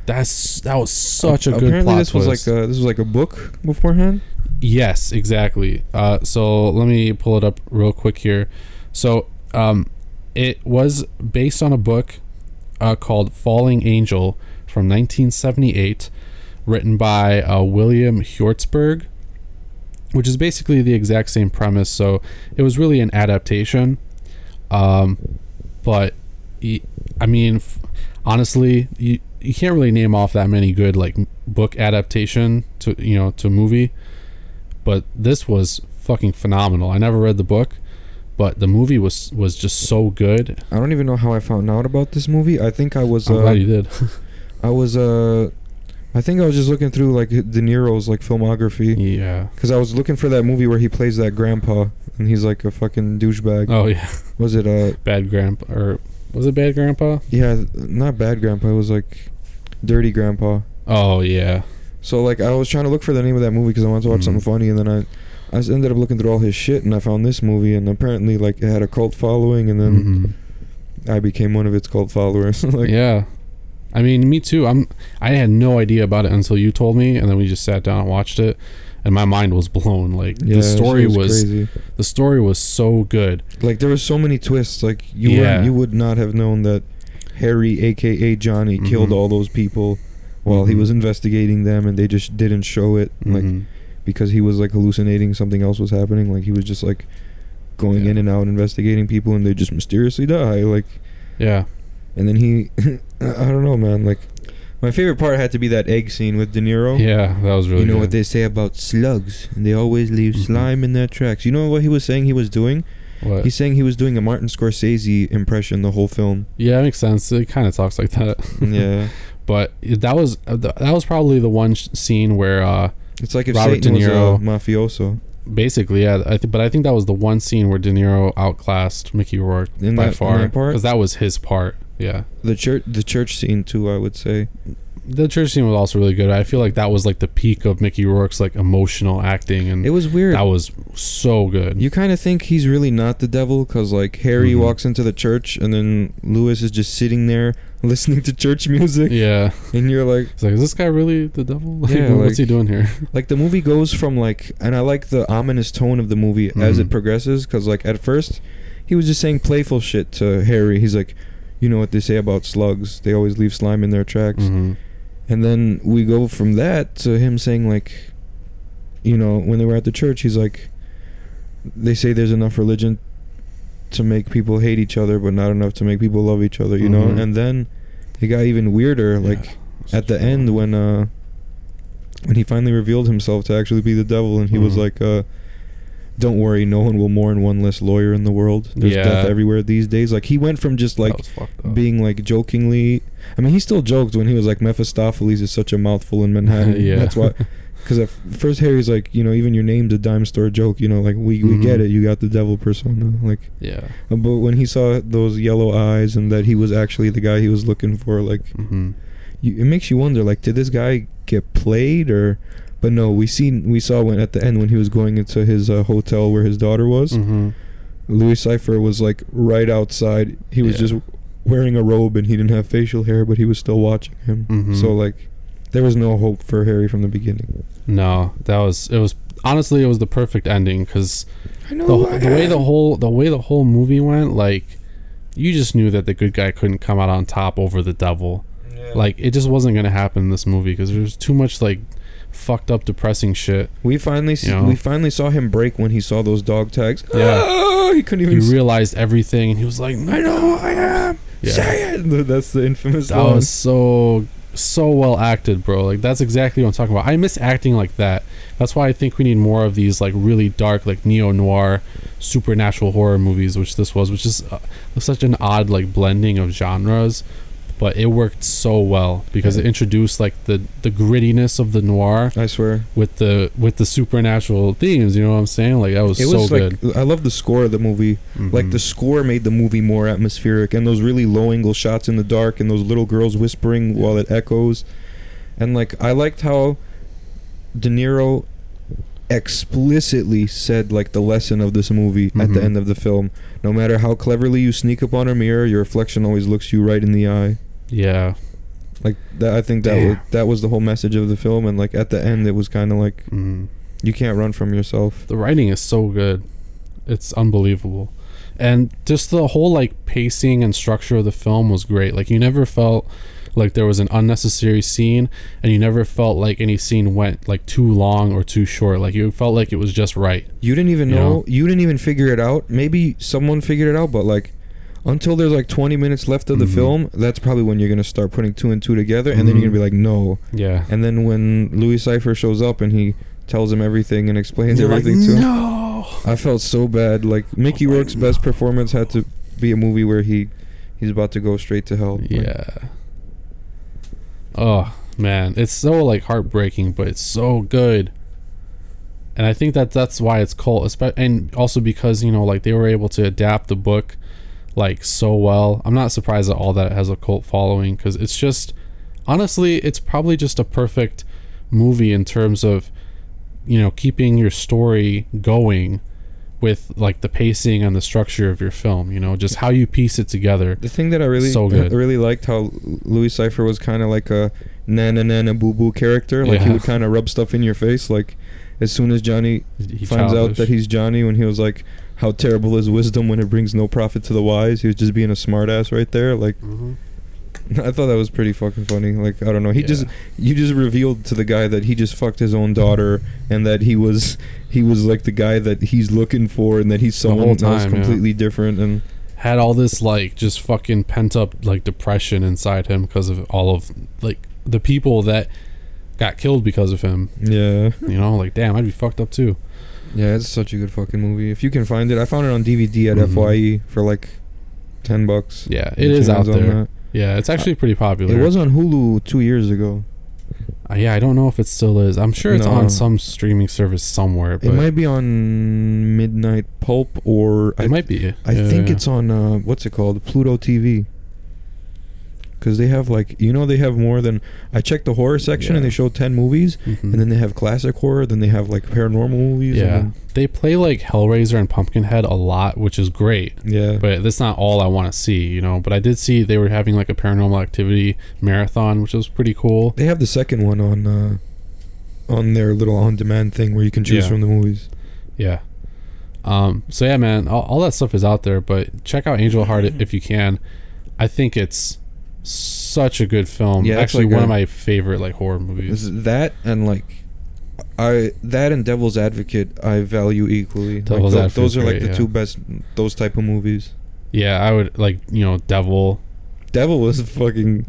That's that was such a good Apparently, plot this twist. was like a, this was like a book beforehand. Yes, exactly. Uh, so let me pull it up real quick here. So um, it was based on a book uh, called Falling Angel from 1978, written by uh, William Hjortsberg, which is basically the exact same premise. So it was really an adaptation. Um, but I mean, f- honestly, you you can't really name off that many good like book adaptation to you know to movie. But this was fucking phenomenal. I never read the book, but the movie was was just so good. I don't even know how I found out about this movie. I think I was I'm uh, glad you did. <laughs> I was uh I think I was just looking through like De Niro's like filmography yeah. because I was looking for that movie where he plays that grandpa and he's like a fucking douchebag. Oh yeah. Was it uh Bad grandpa or was it bad grandpa? yeah not bad grandpa it was like dirty grandpa. Oh yeah. So like I was trying to look for the name of that movie because I wanted to watch Mhm. something funny and then I I s- ended up looking through all his shit and I found this movie and apparently like it had a cult following and then Mhm. I became one of its cult followers. <laughs> like yeah. I mean, me too. I'm. I had no idea about it until you told me, and then we just sat down and watched it, and my mind was blown. Like yeah, the that shit story was, crazy. the story was so good. Like there were so many twists. Like you Yeah. wouldn't- you would not have known that Harry, aka Johnny, killed Mhm. all those people while he Mhm. was investigating them, and they just didn't show it. Like Mhm. Because he was like hallucinating, something else was happening. Like he was just like going Yeah. in and out investigating people, and they just mysteriously die. Like yeah, and then he, <laughs> I don't know, man. Like my favorite part had to be that egg scene with De Niro. yeah, that was really. you know good. what they say about slugs? They always leave Mhm. slime in their tracks. You know what he was saying he was doing? What? He's saying he was doing a Martin Scorsese impression the whole film. yeah, it makes sense. It kind of talks like that. yeah. <laughs> but that was uh, that was probably the one sh- scene where uh It's like if Robert Satan De Niro- was a mafioso. basically yeah I th- but i think that was the one scene where de niro outclassed mickey rourke In by that- far that because that was his part yeah The church the church scene too, I would say. The church scene was also really good. I feel like that was like the peak of mickey rourke's like emotional acting and It was weird. that was so good. You kind of think he's really not the devil because like Harry Mhm. walks into the church and then Louis is just sitting there <laughs> listening to church music. Yeah. And you're like it's like is this guy really the devil? <laughs> Like, Yeah, what's he doing here? <laughs> like the movie goes from like and I like the ominous tone of the movie as Mhm. it progresses because like at first he was just saying playful shit to Harry. He's like you know what they say about slugs? They always leave slime in their tracks. Mhm. And then we go from that to him saying like, you know, when they were at the church, he's like, they say there's enough religion to make people hate each other, but not enough to make people love each other, you know. Mhm. And then it got even weirder, like Yeah. at the end when uh when he finally revealed himself to actually be the devil, and he was Mhm. like, uh. Don't worry, no one will mourn one less lawyer in the world. There's Yeah. death everywhere these days. Like he went from just like was being like jokingly. I mean, he still joked when he was like Mephistopheles is such a mouthful in Manhattan. <laughs> Yeah. that's why. Because at first Harry's like, you know, even your name's a dime store joke. You know, like we we get Mhm. it. You got the devil persona. Like, yeah uh, but when he saw those yellow eyes and that he was actually the guy he was looking for, like, hmm you, it makes you wonder, like, did this guy get played or? But no, we seen we saw when at the end when he was going into his uh, hotel where his daughter was. hmm Louis Cyphre was like right outside. He was Yeah. just wearing a robe and he didn't have facial hair, but he was still watching him. Mhm. So like, there was no hope for Harry from the beginning. no that was it was honestly it was the perfect ending because the, the way the whole the way the whole movie went like you just knew that the good guy couldn't come out on top over the devil like it just wasn't gonna happen in this movie because there was too much like fucked up depressing shit we finally see, know. we finally saw him break when he saw those dog tags. Yeah. Ah, <gasps> he couldn't even. s- realized everything and he was like I know I am. Yeah. That's the infamous that line. was so so well acted bro like that's exactly what i'm talking about i miss acting like that that's why i think we need more of these like really dark like neo-noir supernatural horror movies which this was which is uh, such an odd like blending of genres but it worked so well because it introduced like the the grittiness of the noir I swear. with the with the supernatural themes. You know what I'm saying? Like that was, It so was good. like I love the score of the movie. Like Mhm. the score made the movie more atmospheric, and those really low angle shots in the dark, and those little girls whispering while it echoes, and like I liked how De Niro explicitly said like the lesson of this movie at the Mhm. end of the film. No matter how cleverly you sneak up on a mirror, your reflection always looks you right in the eye. Yeah. Like that, I think that was, that was the whole message of the film, and like at the end, it was kind of like Mm. you can't run from yourself. The writing is so good. It's unbelievable. And just the whole like pacing and structure of the film was great. Like you never felt like there was an unnecessary scene and you never felt like any scene went like too long or too short. Like you felt like it was just right. You didn't even You know, know? You didn't even figure it out. Maybe someone figured it out, but like until there's like 20 minutes left of the Mhm. film, that's probably when you're gonna start putting two and two together, and then you're gonna be like, no. Yeah. And then when Louis Cyphre shows up and he tells him everything and explains You're like, everything to him, no. I felt so bad. Like Mickey like, Rourke's best performance had to be a movie where he he's about to go straight to hell. Like, Yeah. Oh man, it's so like heartbreaking, but it's so good. And I think that that's why it's cult, and also because you know like they were able to adapt the book like so well. I'm not surprised at all that it has a cult following because it's just honestly, it's probably just a perfect movie in terms of you know keeping your story going with like the pacing and the structure of your film. You know, just how you piece it together. The thing that I really So good. I really liked how Louis Cyphre was kind of like a nana nana boo boo character. Like he would kind of rub stuff in your face. Like as soon as Johnny He finds out that he's Johnny, when he was like, "How terrible is wisdom when it brings no profit to the wise," he was just being a smartass right there. Like Mhm. <laughs> I thought that was pretty fucking funny. Like I don't know, he Yeah. just you just revealed to the guy that he just fucked his own daughter, and that he was he was like the guy that he's looking for, and that he's someone else time, yeah. completely different. And had all this like just fucking pent up like depression inside him because of all of like the people that got killed because of him. yeah, You know, like damn, I'd be fucked up too. Yeah, it's such a good fucking movie. If you can find it, I found it on DVD at Mhm. Fye for like ten bucks. Yeah, it is out there. Yeah, it's actually pretty popular. It was on Hulu two years ago. Uh, yeah, I don't know if it still is. I'm sure it's No. on some streaming service somewhere, but It might be on Midnight Pulp or it might be. I Yeah, think yeah. it's on uh, what's it called, Pluto TV. Because they have like you know they have more than I checked the horror section and they show ten movies Mhm. and then they have classic horror then they have like paranormal movies yeah, and they play like Hellraiser and Pumpkinhead a lot, which is great. yeah But that's not all I want to see, you know. But I did see they were having like a paranormal activity marathon, which was pretty cool. they have the second one on uh, on their little on demand thing where you can choose Yeah. from the movies. Yeah. Um, so yeah, man, all, all that stuff is out there, but check out Angel Heart Mm-hmm. if you can. I think it's such a good film. Yeah, actually like one a- of my favorite like horror movies. That and like I that and Devil's Advocate I value equally. Devil's tho- Advocate's those are like great, the yeah. two best those type of movies. Yeah, I would like you know Devil Devil was fucking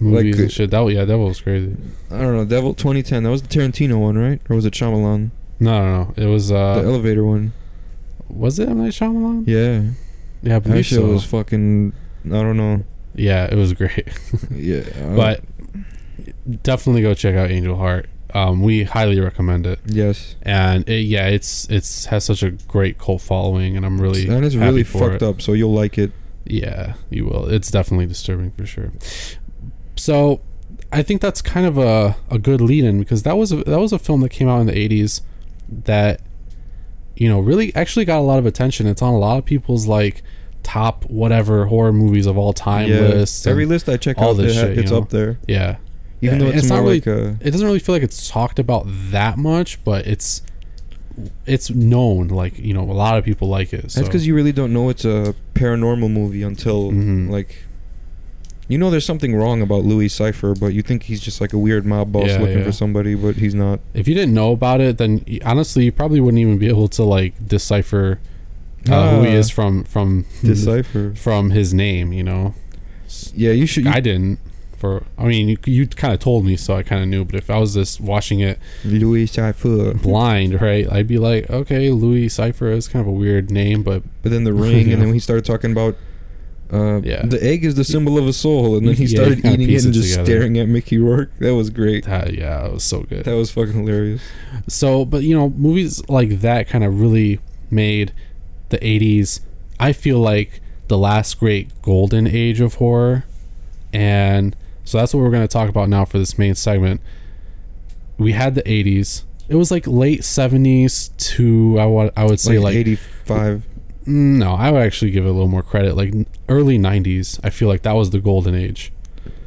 movies Like, and shit. Devil, yeah, Devil was crazy. I don't know Devil 2010 that was the Tarantino one right or was it Shyamalan No, no, no. It was the uh, elevator one? was it M Night Shyamalan? Yeah, Yeah, I that believe shit so. was fucking. I don't know. Yeah, it was great. <laughs> Yeah, but definitely go check out Angel Heart. Um, we highly recommend it. yes, and it, yeah, it's it's has such a great cult following, and I'm really and it's really fucked it. up. So you'll like it. Yeah, you will. It's definitely disturbing for sure. So, I think that's kind of a, a good lead-in because that was a, that was a film that came out in the '80s that you know really actually got a lot of attention. It's on a lot of people's like top whatever horror movies of all time yeah, lists. every list I check all out, this ha- shit, you it's know. up there. yeah, Even though it's, it's not really- like a. it doesn't really feel like it's talked about that much, but it's it's known. Like you know, a lot of people like it. So. That's because you really don't know it's a paranormal movie until Mhm. like. You know, there's something wrong about Louis Cyphre, but you think he's just like a weird mob boss Yeah, looking yeah. for somebody, but he's not. if you didn't know about it, then honestly, you probably wouldn't even be able to like decipher uh, who he Ah. is from from <laughs> Decipher. from his name. You know, Yeah, you should. You, I didn't. For I mean, you you kind of told me, so I kind of knew. But if I was just watching it Louis Cyphre. <laughs> blind, right, I'd be like, okay, Louis Cyphre is kind of a weird name, but But then the <laughs> ring, Yeah. and then when he started talking about Uh, Yeah. The egg is the symbol of a soul, and then he started kinda eating it and just together. staring at Mickey Rourke. That was great. That, yeah, it was so good. That was fucking hilarious. So, but you know, movies like that kind of really made the 80s, I feel like, the last great golden age of horror. And so that's what we're going to talk about now for this main segment. We had the 80s. It was like late 70s to, I would, I would say, like, like, 85. Mm, no, I would actually give it a little more credit. Like early 90s, I feel like that was the golden age.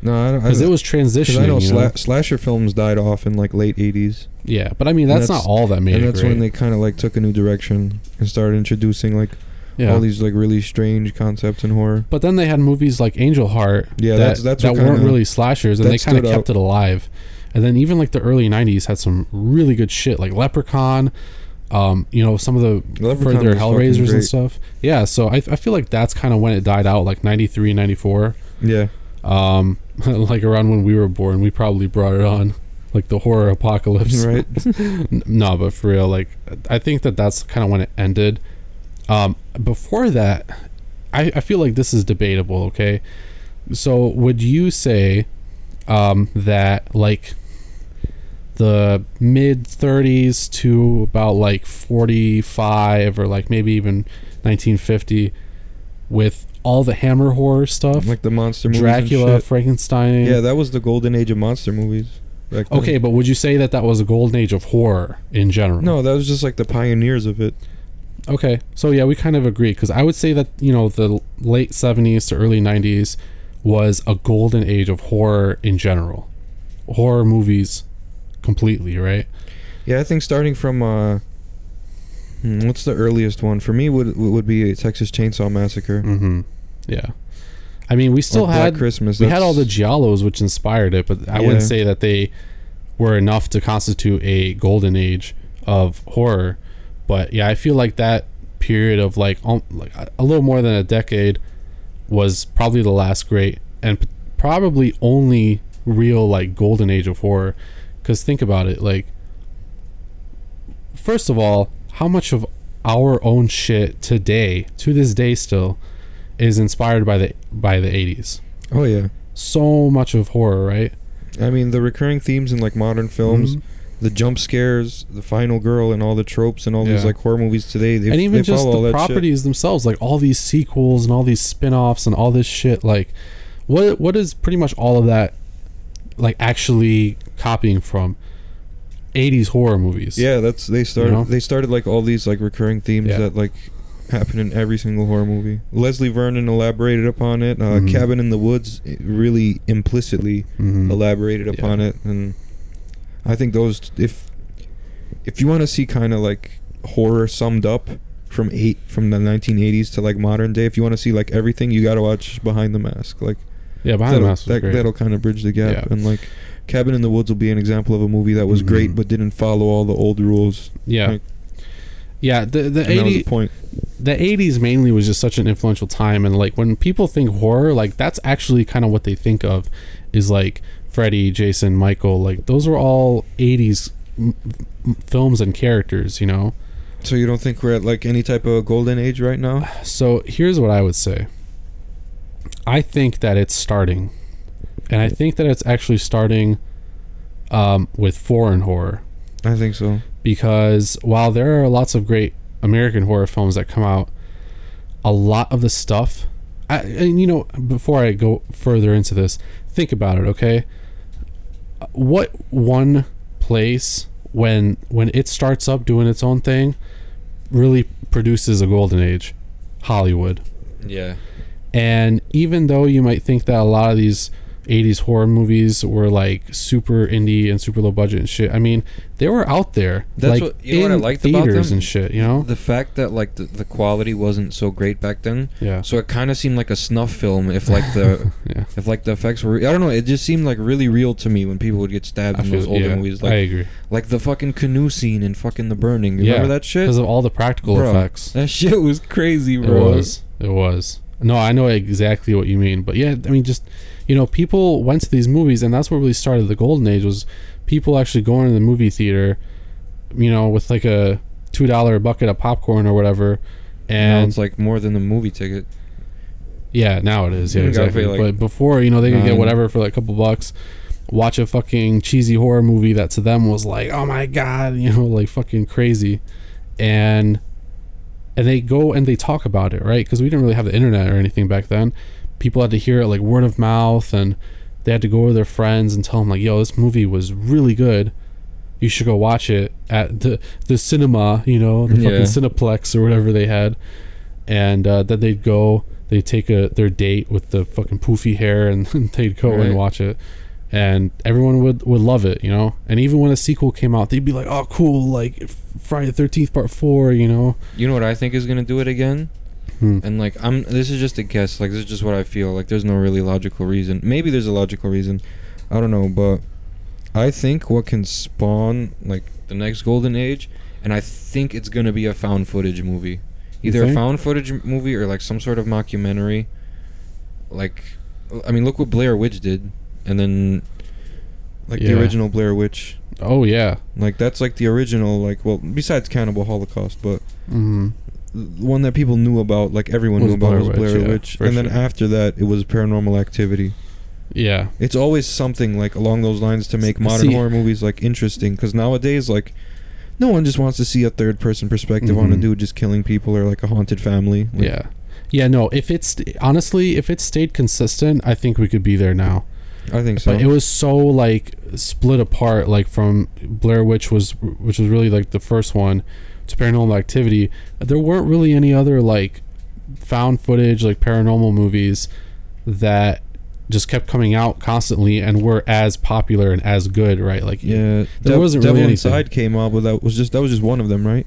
No, I don't. Because it was Because transitioning. I know, you know? sla- slasher films died off in like late 80s. Yeah, but I mean, that's, that's- not all that made and that's great. when they kind of like took a new direction and started introducing like yeah. all these like really strange concepts in horror. But then they had movies like Angel Heart. Yeah, that, that's- that's that weren't really slashers, and they kind of kept it alive. And then even like the early '90s had some really good shit, like Leprechaun. Um, you know, some of the Leprechaun further Hellraisers and stuff. Yeah, so I, I feel like that's kind of when it died out, like '93, '94. Yeah, Um, <laughs> like around when we were born, we probably brought it on, like the horror apocalypse. right. <laughs> No, but for real, like I think that that's kind of when it ended. Um, before that, I, I feel like this is debatable. Okay, so would you say um, that like the mid 30s to about like 45 or like maybe even 1950 with all the hammer horror stuff like the monster movies. dracula frankenstein Yeah, that was the golden age of monster movies. Okay, but would you say that that was a golden age of horror in general? No, that was just like the pioneers of it. Okay, so yeah, we kind of agree because I would say that you know the late '70s to early '90s was a golden age of horror in general, horror movies, completely right. Yeah, I think starting from uh, what's the earliest one for me would would be Texas Chainsaw Massacre. Mm-hmm. Yeah, I mean, we still Or Black had Christmas. we had all the giallos which inspired it, but I Yeah. wouldn't say that they were enough to constitute a golden age of horror. But yeah, I feel like that period of like um, like a- a little more than a decade was probably the last great and p- probably only real like golden age of horror. Because think about it, like first of all, how much of our own shit today, to this day, still is inspired by the by the 80s Oh yeah. so much of horror, right? I mean, the recurring themes in like modern films, Mhm. the jump scares, the final girl, and all the tropes and all these like horror movies today. They, and even they just the that shit. properties themselves, like all these sequels and all these spin-offs and all this shit. Like, what what is pretty much all of that, like actually copying from? 80s horror movies. Yeah, that's they started. know? They started like all these like recurring themes Yeah. that like happen in every single horror movie. Leslie Vernon elaborated upon it. Uh, Mhm. Cabin in the Woods eh, really implicitly Mhm. elaborated Yeah. upon it, and I think those if if you want to see kind of like horror summed up from eight from the 1980s to like modern day, if you want to see like everything, you got to watch Behind the Mask. Like Yeah, behind the mask that, great. that'll kind of bridge the gap, Yeah. and like. Cabin in the Woods will be an example of a movie that was Mhm. great but didn't follow all the old rules. yeah, like- yeah. The the 80 point. the 80s mainly was just such an influential time and like when people think horror like that's actually kind of what they think of is like freddy jason michael like those are all 80s m- m- films and characters you know So you don't think we're at like any type of golden age right now? so here's what i would say i think that it's starting and i think that it's actually starting um, with foreign horror I think so. because while there are lots of great American horror films that come out, a lot of the stuff, I, and you know, before I go further into this, think about it, okay? What one place when when it starts up doing its own thing really produces a golden age? Hollywood. Yeah. And even though you might think that a lot of these 80s horror movies were like super indie and super low budget and shit, I mean, they were out there. That's like, what- you know what I liked about theaters them? and shit, you know? The fact that like the, the quality wasn't so great back then, Yeah. so it kind of seemed like a snuff film. If like the <laughs> yeah. if like the effects were, I don't know, it just seemed like really real to me when people would get stabbed I in those feel, older yeah, movies, I like agree. like the fucking canoe scene in fucking The Burning. You Yeah, Remember that shit? Because of all the practical Bro, effects. That shit was crazy, It was. It was. No, I know exactly what you mean. But yeah, I mean, just, you know, people went to these movies, and that's what really started the golden age was people actually going to the movie theater, you know, with like a $2 bucket of popcorn or whatever. Now And it's like more than the movie ticket. Yeah, now it is. Yeah, exactly. like, but before, you know, they could get whatever for like a couple bucks. Watch a fucking cheesy horror movie that to them was like, oh my god, <laughs> you know, like fucking crazy, and and they go and they talk about it, right? Because we didn't really have the internet or anything back then. People had to hear it like word of mouth, and they had to go to their friends and tell them like, yo, this movie was really good. You should go watch it at the the cinema, you know, the Yeah. fucking Cineplex or whatever they had, and uh, then they'd go, they'd take a their date with the fucking poofy hair, and <laughs> they'd go Right. and watch it, and everyone would would love it, you know. And even when a sequel came out, they'd be like, oh, cool, like Friday the Thirteenth Part Four, you know. You know what I think is gonna do it again? Hmm. And like I'm this is just a guess, like this is just what I feel. Like there's no really logical reason. Maybe there's a logical reason. I don't know, but I think what can spawn like the next golden age and I think it's going to be a found footage movie. Either a found footage movie or like some sort of mockumentary. Like I mean, look what Blair Witch did and then like Yeah. the original Blair Witch. Oh yeah. Like that's like the original like well, besides Cannibal Holocaust, but Mm-hmm. One that people knew about, like everyone knew about, Blair was Witch, Blair yeah, Witch. for And then sure. after that, it was Paranormal Activity. Yeah. It's always something like along those lines to make modern See- horror movies like interesting. Because nowadays, like, no one just wants to see a third person perspective on a Mhm. dude just killing people or like a haunted family. Like, Yeah. Yeah, no, if it's honestly, if it stayed consistent, I think we could be there now. I think so. But it was so like split apart like from Blair Witch was which was really like the first one to Paranormal Activity. There weren't really any other like found footage like paranormal movies that just kept coming out constantly and were as popular and as good, right? Like yeah, there Dev- wasn't Devil really anything. Inside came out, but that was just that was just one of them, right?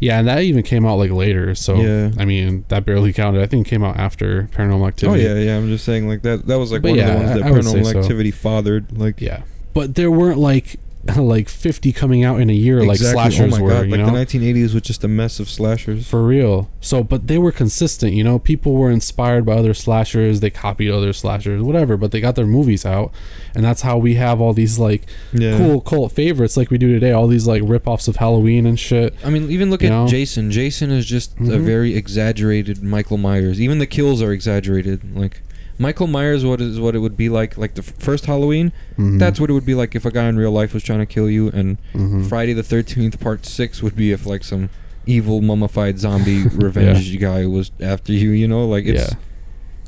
Yeah, and that even came out like later. So Yeah. I mean, that barely counted. I think it came out after Paranormal Activity. Oh yeah, yeah. I'm just saying like that. That was like But one yeah, of the ones that I Paranormal so. Activity fathered. Like Yeah. But there weren't like <laughs> like 50 coming out in a year like exactly. slashers oh my were, god, you like know? the 1980s was just a mess of slashers. For real. So, but they were consistent, you know? People were inspired by other slashers, they copied other slashers, whatever, but they got their movies out. And that's how we have all these like Yeah. cool cult favorites like we do today, all these like rip-offs of Halloween and shit. I mean, even look at know? Jason. Jason is just a Mhm. very exaggerated Michael Myers. Even the kills are exaggerated. Like Michael Myers, what is what it would be like? Like the f- first Halloween, Mhm. that's what it would be like if a guy in real life was trying to kill you. And Mhm. Friday the Thirteenth Part Six would be if like some evil mummified zombie <laughs> revenge guy was after you. You know, like it's yeah.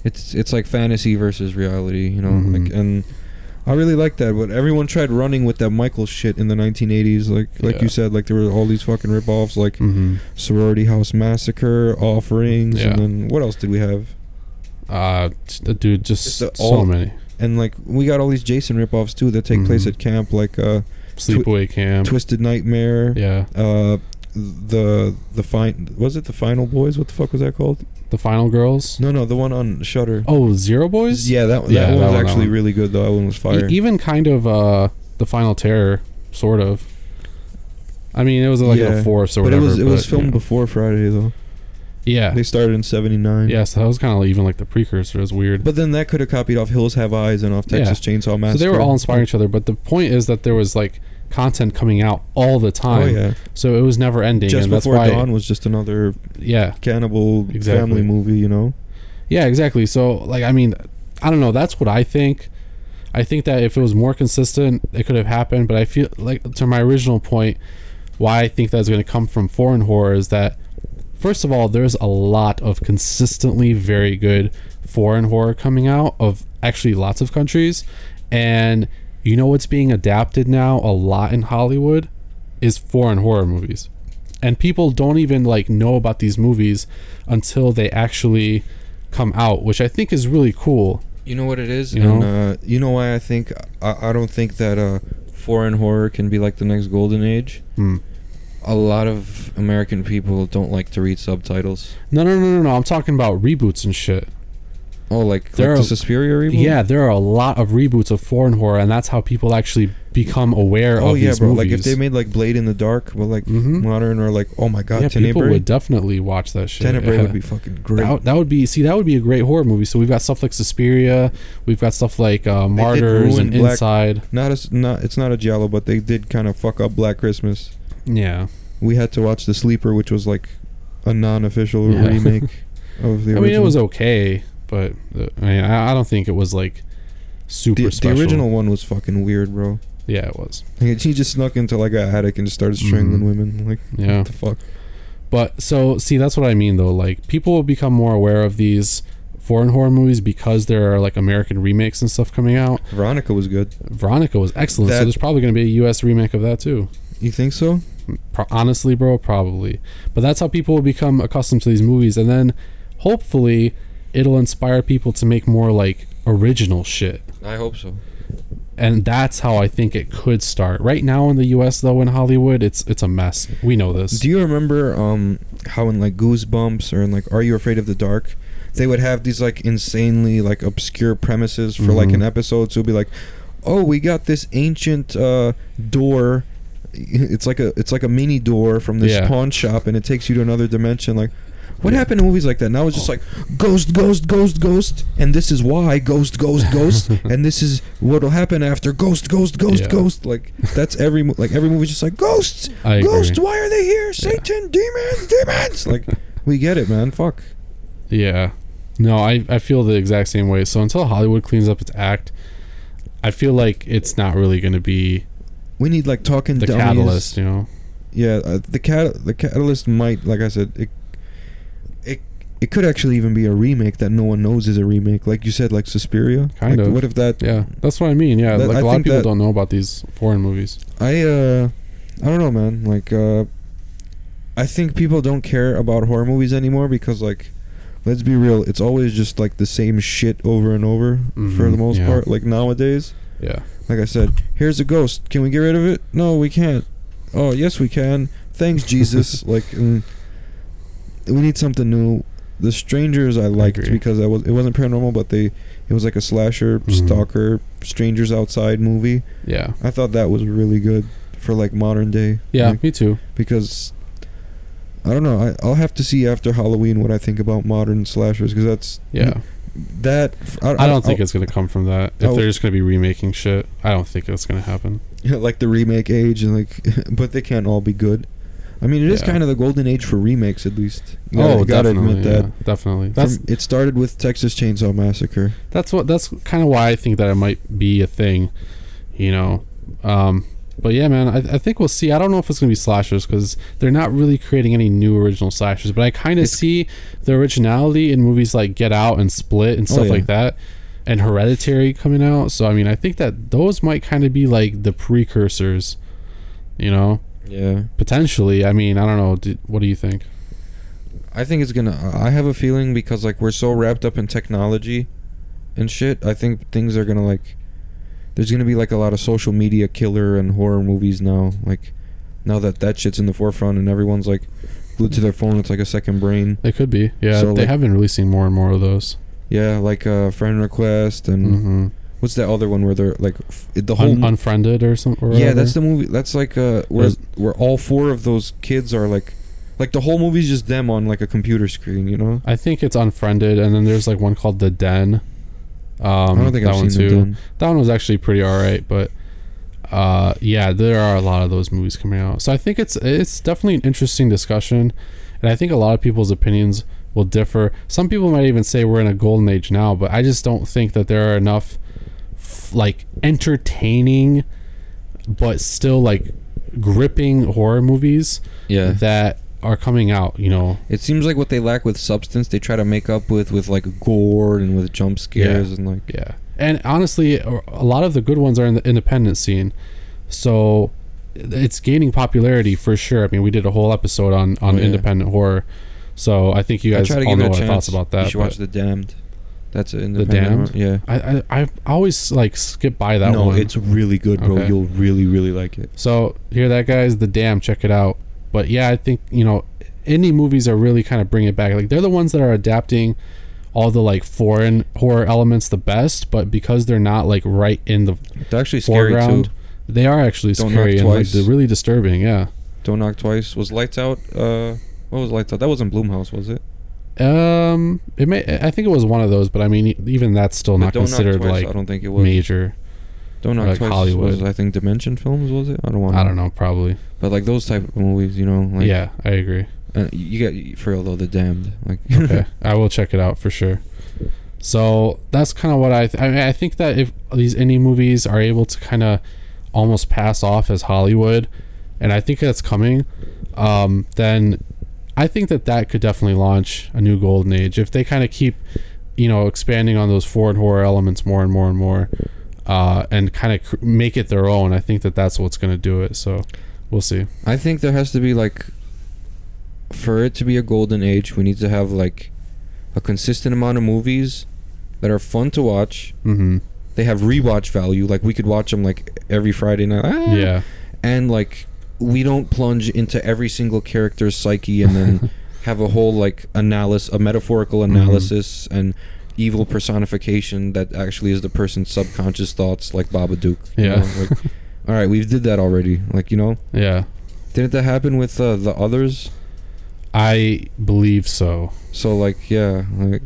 it's it's like fantasy versus reality. You know, Mhm. like and. I really like that, but everyone tried running with that Michael shit in the 1980s. Like, like Yeah. you said, like there were all these fucking rip-offs, like Mhm. Sorority House Massacre, Offerings, Yeah. and then what else did we have? Uh dude, just Just the- so all- many. And like we got all these Jason ripoffs too that take place Mhm. at camp, like uh, Sleepaway Camp. Twisted Nightmare, Yeah. uh, the the fine was it the Final Boys? What the fuck was that called? The Final Girls. No, no, the one on Shutter. Oh, Zero Boys? Yeah, that that Yeah, one that was one, actually one. really good though. That one was E- fire. even kind of uh the Final Terror, sort of. I mean, it was like Yeah, a force or but it whatever. was it was filmed you know. before Friday though. Yeah. They started in '79. Yeah, so that was kind of even like the precursor. It was weird. But then that could have copied off Hills Have Eyes and off Yeah. Texas Chainsaw Massacre. so they were all inspiring each other. But the point is that there was like content coming out all the Oh time. yeah, So it was never ending. just and that's before why, Dawn was just another Yeah. cannibal Exactly. family movie. You know. Yeah, exactly. So, like, I mean, I don't know. That's what I think. I think that if it was more consistent, it could have happened. But I feel like, to my original point, why I think that's going to come from foreign horror is that, first of all, there's a lot of consistently very good foreign horror coming out of actually lots of countries. And you know what's being adapted now a lot in Hollywood is foreign horror movies. And people don't even like know about these movies until they actually come out, which I think is really cool. You know what it is, You and know? uh, you know why I think I, I don't think that uh, foreign horror can be like the next golden age. Hmm. A lot of American people don't like to read subtitles. No, no, no, no, no. I'm talking about reboots and shit. Oh, like, There like the are- Suspiria reboot? Yeah, there are a lot of reboots of foreign horror, and that's how people actually become aware Oh of yeah, these bro. movies. Like if they made like Blade in the Dark, but like Mhm. modern or like oh my god, yeah, people would definitely watch that shit. Tenebrae yeah. would be <laughs> fucking great. That, would- that would be see that would be a great horror movie. So we've got stuff like Suspiria, we've got stuff like uh, Martyrs and Black- Inside. not as not it's not a giallo, but they did kind of fuck up Black Christmas. Yeah, We had to watch The Sleeper, which was like a non-official Yeah. remake <laughs> of the original. I mean it was okay, but uh, I mean, I, I don't think it was like super The, the original one was fucking weird, bro. yeah, it was. Like, he just snuck into like a attic and just started strangling Mhm. women. Like, Yeah. what the fuck? But so see, that's what I mean though. Like people will become more aware of these foreign horror movies because there are like American remakes and stuff coming out. Veronica was good. Veronica was excellent, so there's probably going to be a U.S. remake of that too. You think so? Pro- honestly, bro, probably. But that's how people will become accustomed to these movies, and then hopefully it'll inspire people to make more like original shit. I hope so. And that's how I think it could start. Right now in the U.S. though, in Hollywood, it's it's a mess. We know this. Do you remember um how in like Goosebumps or in like Are You Afraid of the Dark, they would have these like insanely like obscure premises for like Mhm. an episode. So it'd be like, oh, we got this ancient uh door. It's like a it's like a mini door from this Yeah. pawn shop, and it takes you to another dimension. Like, what happened to movies like that? Now it's just like ghost, ghost, ghost, ghost, and this is why ghost, ghost, ghost, <laughs> and this is what'll happen after ghost, ghost, ghost, Yeah. ghost. Like that's every mo- like every movie's just like ghosts, I agree. Ghost, why are they here? Satan, demons, demons. Like, we get it, man. Fuck. Yeah. No, I, I feel the exact same way. So until Hollywood cleans up its act, I feel like it's not really going to be We need like talking the dummies. catalyst, you know? Yeah, uh, the cat the catalyst might, like I said, it it it could actually even be a remake that no one knows is a remake. Like you said, like Suspiria. Kind Like, of. What if that? Yeah, that's what I mean. Yeah, That- like I a lot of people don't know about these foreign movies. I uh, I don't know, man. Like uh, I think people don't care about horror movies anymore because like. Let's be real. It's always just like the same shit over and over for Mhm, the most yeah. part. Like nowadays, Yeah. Like I said, here's a ghost. Can we get rid of it? No, we can't. Oh, yes, we can. Thanks, Jesus. <laughs> like, mm, we need something new. The Strangers I liked agree. because I was it wasn't paranormal, but they it was like a slasher Mhm. stalker Strangers Outside movie. Yeah. I thought that was really good for like modern day. Yeah, like, me too. because I don't know. I, I'll have to see after Halloween what I think about modern slashers because that's Yeah. That. I don't think it's going to come from that. If I'll- they're just going to be remaking shit, I don't think it's going to happen. like the remake age and like <laughs> but they can't all be good i mean it is Yeah. kind of the golden age for remakes at least gotta, oh, gotta definitely. admit yeah, that definitely. That's From- it started with texas chainsaw massacre that's what that's kind of why I think that it might be a thing, you know. Um, but yeah, man, I, I think we'll see. I don't know if it's gonna be slashers because they're not really creating any new original slashers. But I kind of see the originality in movies like Get Out and Split and Oh, stuff yeah. like that, and Hereditary coming out. So I mean, I think that those might kind of be like the precursors, you know, yeah potentially. I mean, I don't know. What do you think? i think it's gonna i have a feeling because like we're so wrapped up in technology and shit i think things are gonna like there's gonna be like a lot of social media killer and horror movies now like now that that shit's in the forefront and everyone's like glued to their phone it's like a second brain It could be. Yeah, So, they like- have been releasing more and more of those. yeah like uh friend request and hmm what's that other one where they're like f- the whole Un- unfriended or something. yeah, that's the movie. That's like uh, where There's- where all four of those kids are like, like the whole movie's just them on like a computer screen. You know. I think it's unfriended, and then there's like one called The Den. Um, I don't think that I've one seen too. That one was actually pretty alright, but uh, yeah, there are a lot of those movies coming out. So I think it's it's definitely an interesting discussion, and I think a lot of people's opinions will differ. Some people might even say we're in a golden age now, but I just don't think that there are enough f- like entertaining, but still like gripping horror movies Yeah. that are coming out. You know, It seems like what they lack with substance, they try to make up with with like gore and with jump scares and like. Yeah, and honestly, a lot of the good ones are in the independent scene, so it's gaining popularity for sure. I mean, we did a whole episode on on Oh, yeah. independent horror, so I think you guys try to all know our chance. thoughts about that. You should watch The Damned. That's it. The Damned? Yeah. I, I I always like skip by that no, one. it's really good, bro. Okay. You'll really really like it. So hear that, guys? The Damned, check it out. But yeah, I think you know, indie movies are really kind of bringing it back. Like they're the ones that are adapting all the like foreign horror elements the best, but because they're not like right in the It's actually scary foreground, too. they are actually Don't scary and like they're really disturbing. Yeah. Don't knock twice. Was Lights Out? Uh, what was Lights Out? That wasn't Blumhouse, was it? Um, it may. I think it was one of those, but I mean, even that's still But not considered Twice, I like don't think it was. major. Don't Knock like Twice Hollywood. was I think Dimension Films was it? I don't want. I don't know, probably. But like those type of movies, you know, like yeah, I agree. uh, you get for real though, The Damned, like <laughs> Okay, I will check it out for sure. So that's kind of what I th- I, mean, I think that if these indie movies are able to kind of almost pass off as Hollywood, and I think that's coming, um, then I think that that could definitely launch a new golden age if they kind of keep, you know, expanding on those foreign horror elements more and more and more, uh, and kind of cr- make it their own. I think that that's what's going to do it. So we'll see. I think there has to be like, for it to be a golden age, we need to have like a consistent amount of movies that are fun to watch. hmm They have rewatch value. Like we could watch them like every Friday night. Ah! Yeah. and like we don't plunge into every single character's psyche and then <laughs> have a whole like analysis, a metaphorical Mm-hmm. analysis and evil personification that actually is the person's subconscious thoughts, like Babadook. you Yeah. know, like, <laughs> all right, we did that already. Like you know, Yeah. didn't that happen with uh, the others? I believe so. So like yeah, like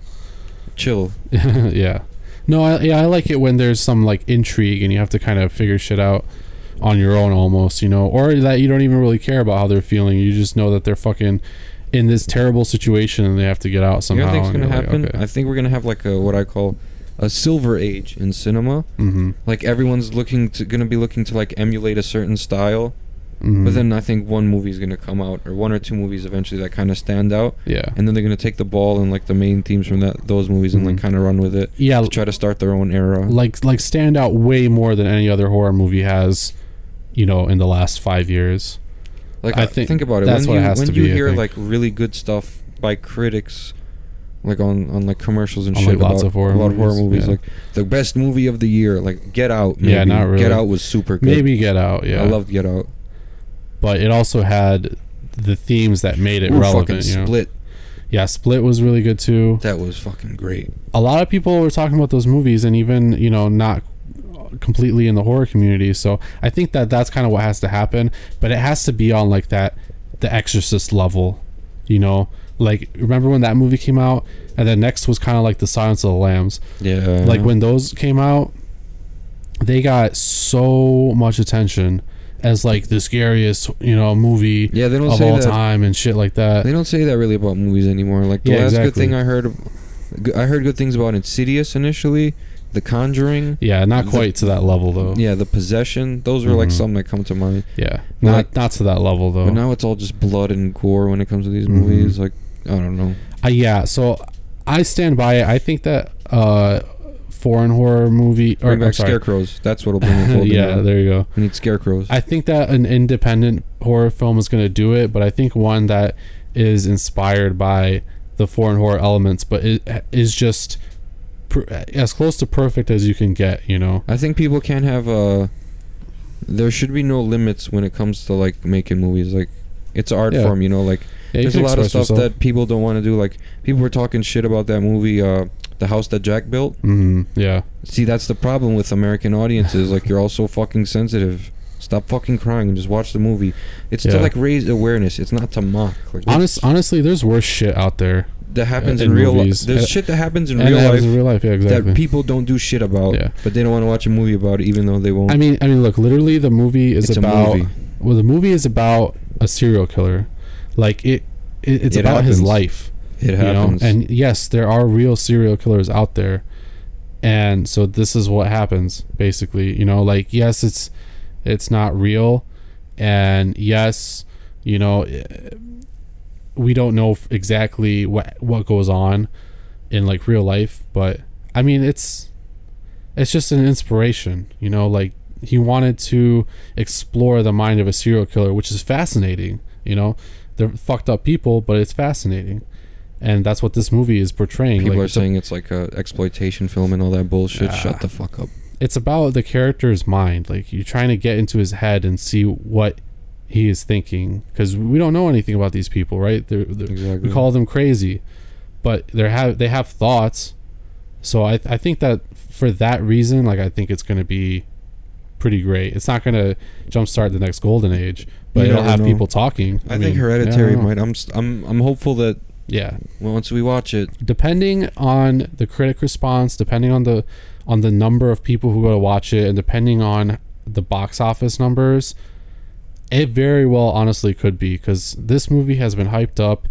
chill. <laughs> yeah. No, I, yeah, I like it when there's some like intrigue and you have to kind of figure shit out on your own almost, you know, or that you don't even really care about how they're feeling. You just know that they're fucking in this terrible situation and they have to get out You somehow. know what I think's gonna you're like, okay. I think we're gonna have like a what I call a silver age in cinema. mm-hmm. Like everyone's looking to gonna be looking to like emulate a certain style. Mm-hmm. But then I think one movie's gonna come out, or one or two movies eventually that kind of stand out, yeah. and then they're gonna take the ball and like the main themes from that those movies and like Mhm. kind of run with it Yeah, to try to start their own era. like like stand out way more than any other horror movie has, you know, in the last five years. Like I think think, about it that's when what you has when to you be, hear like really good stuff by critics, like on on like commercials and On, shit like, lots about of horror about horror movies, yeah. like the best movie of the year, like Get Out. Yeah, not really. Get Out was super good. Maybe Get Out, yeah. I loved Get Out. but it also had the themes that made it Ooh, relevant. You know? Split. Yeah, Split was really good too. That was fucking great. a lot of people were talking about those movies and even you know not completely in the horror community so i think that that's kind of what has to happen but it has to be on like that the exorcist level you know like remember when that movie came out and then next was kind of like the silence of the lambs Yeah. like when those came out they got so much attention as like the scariest you know movie Yeah, they don't of say all that. time and shit like that They don't say that really about movies anymore. Like the Yeah, last good thing I heard, I heard good things about Insidious initially, The Conjuring. yeah not The- quite to that level though Yeah, The Possession. Those are like Mhm. some that come to mind. yeah not Like- not to that level though But now it's all just blood and gore when it comes to these Mhm. movies. Like I don't know. Uh, yeah, so I stand by it. I think that uh, foreign horror movie or Bring back scarecrows. That's what'll bring <laughs> yeah, there you go. We need scarecrows. I think that an independent horror film is going to do it, but I think one that is inspired by the foreign horror elements, but it is just per, as close to perfect as you can get. You know? I think people can't have uh There should be no limits when it comes to like making movies. Like it's art Yeah. form, you know. Like Yeah, there's a lot of stuff yourself. that people don't want to do. Like people were talking shit about that movie, uh, The House That Jack Built. Mm-hmm. yeah, See, that's the problem with American audiences. Like you're all so fucking sensitive. Stop fucking crying and just watch the movie. It's Yeah. to like raise awareness. It's not to mock. Like honest, honestly, there's worse shit out there. That happens in in, real life. There's shit that happens in and real life in real life, yeah, exactly. that people don't do shit about. Yeah. But they don't want to watch a movie about it, even though they won't. I mean, I mean, look, literally, the movie is it's about a movie. well the movie is about a serial killer like it, it it's It about his life It you know happens. and yes there are real serial killers out there and so this is what happens basically you know like yes it's it's not real and yes you know eh, we don't know exactly what what goes on in like real life but i mean it's it's just an inspiration you know like he wanted to explore the mind of a serial killer which is fascinating you know they're fucked up people but it's fascinating and that's what this movie is portraying People like are it's, a- saying it's like a exploitation film and all that bullshit. Ah. Shut the fuck up. it's about the character's mind like you're trying to get into his head and see what he is thinking because we don't know anything about these people right they're, they're, Exactly. we call them crazy but they have they have thoughts so I, I think that for that reason like i think it's going to be pretty great it's not going to jumpstart the next golden age but You it'll have know. people talking I, mean, think Hereditary I might. I'm. I'm. I'm hopeful that yeah once we watch it, depending on the critic response depending on the on the number of people who go to watch it and depending on the box office numbers it very well honestly could be because this movie has been hyped up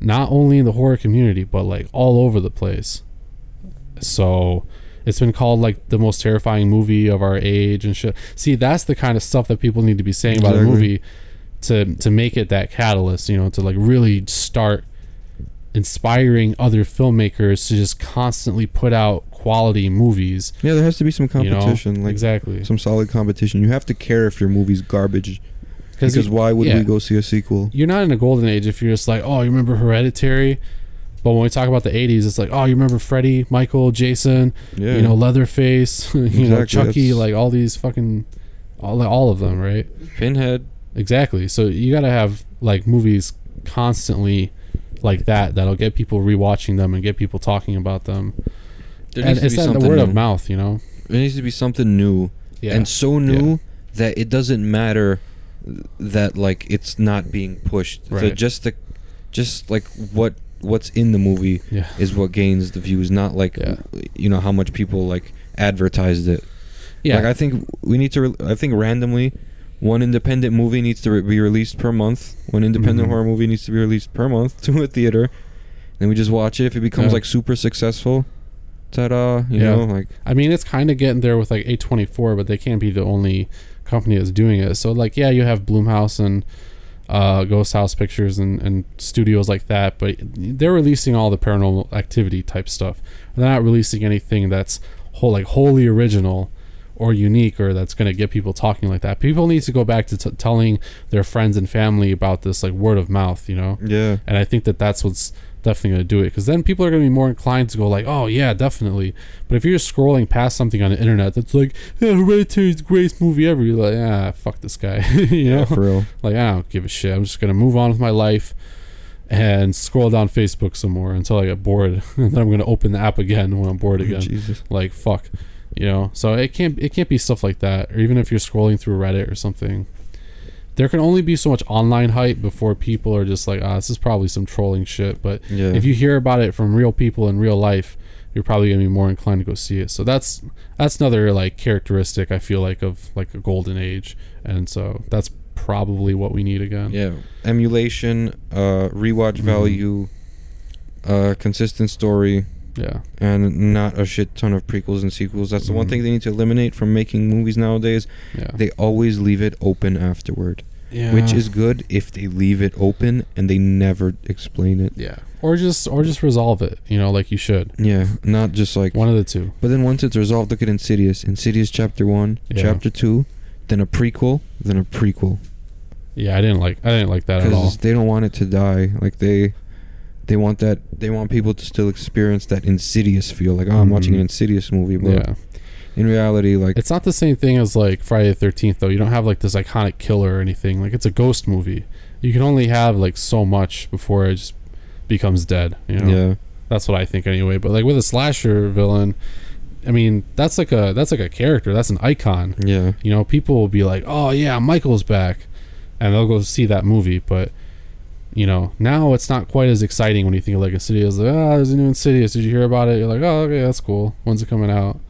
not only in the horror community but like all over the place So it's been called like the most terrifying movie of our age and shit. See, that's the kind of stuff that people need to be saying about a movie to to make it that catalyst, you know, to like really start inspiring other filmmakers to just constantly put out quality movies. Yeah, there has to be some You know, competition, like exactly. some solid competition. You have to care if your movie's garbage, because you- why would yeah. we go see a sequel? you're not in a golden age if you're just like, oh, you remember Hereditary? But when we talk about the 80s, it's like, oh, you remember Freddy, Michael, Jason, Yeah, you know, Leatherface, <laughs> you know, Chucky, that's- like all these fucking, all, all of them, right? Pinhead. Exactly. So you got to have like movies constantly like that that'll get people rewatching them and get people talking about them. There and to it's be that the word new. of mouth, you know. There needs to be something new, Yeah. and so new that it doesn't matter that like it's not being pushed. So Right. just the, just like what what's in the movie yeah. is what gains the views, not like Yeah. you know how much people like advertised it. Yeah. Like I think we need to. Re- I think randomly, one independent movie needs to re- be released per month. One independent Mhm. horror movie needs to be released per month <laughs> to a theater. Then we just watch it. If it becomes Yeah. like super successful, ta-da! You know, like I mean, it's kind of getting there with like A24, but they can't be the only company that's doing it. So, like, yeah, you have Blumhouse and uh, Ghost House Pictures and, and studios like that, but they're releasing all the paranormal activity type stuff. They're not releasing anything that's whole, like wholly original or unique or that's going to get people talking like that. People need to go back to t- telling their friends and family about this, like word of mouth, you know? yeah, and I think that that's what's definitely going to do it because then people are going to be more inclined to go like, oh yeah, definitely. But if you're just scrolling past something on the internet that's like, yeah, Hereditary is the greatest movie ever, you're like, ah, fuck this guy, <laughs> you know? yeah, for real. Like I don't give a shit. I'm just going to move on with my life and scroll down Facebook some more until I get bored, <laughs> and then I'm going to open the app again when I'm bored <laughs> again. Jesus. Like fuck, you know. So it can't it can't be stuff like that, or even if you're scrolling through Reddit or something. There can only be so much online hype before people are just like, ah, this is probably some trolling shit. But Yeah. if you hear about it from real people in real life, you're probably gonna be more inclined to go see it. So that's that's another like characteristic I feel like of like a golden age, and so that's probably what we need again. yeah, emulation, uh, rewatch Mhm. value, uh, consistent story, Yeah. and not a shit ton of prequels and sequels. That's the one Mhm. thing they need to eliminate from making movies nowadays. Yeah. They always leave it open afterward. Yeah. which is good if they leave it open and they never explain it. yeah. Or just or just resolve it, you know, like you should. Yeah, not just like. One of the two. But then once it's resolved, look at Insidious. Insidious Chapter One, Yeah. Chapter Two, then a prequel, then a prequel. Yeah, I didn't like I didn't like that at all. Because they don't want it to die. Like they, they want that. They want people to still experience that Insidious feel. Like oh, I'm watching mm-hmm. an. Insidious movie, but Yeah. In reality, like It's not the same thing as like Friday the Thirteenth though. You don't have like this iconic killer or anything. Like it's a ghost movie. You can only have like so much before it just becomes dead. You know. yeah, That's what I think anyway. But like with a slasher villain, I mean that's like a that's like a character. That's an icon. yeah, You know, people will be like, "Oh yeah, Michael's back," and they'll go see that movie. But you know, now it's not quite as exciting when you think of like a city. Insidious. Like, oh, there's a new Insidious. Did you hear about it? You're like, oh, okay, that's cool. When's it coming out?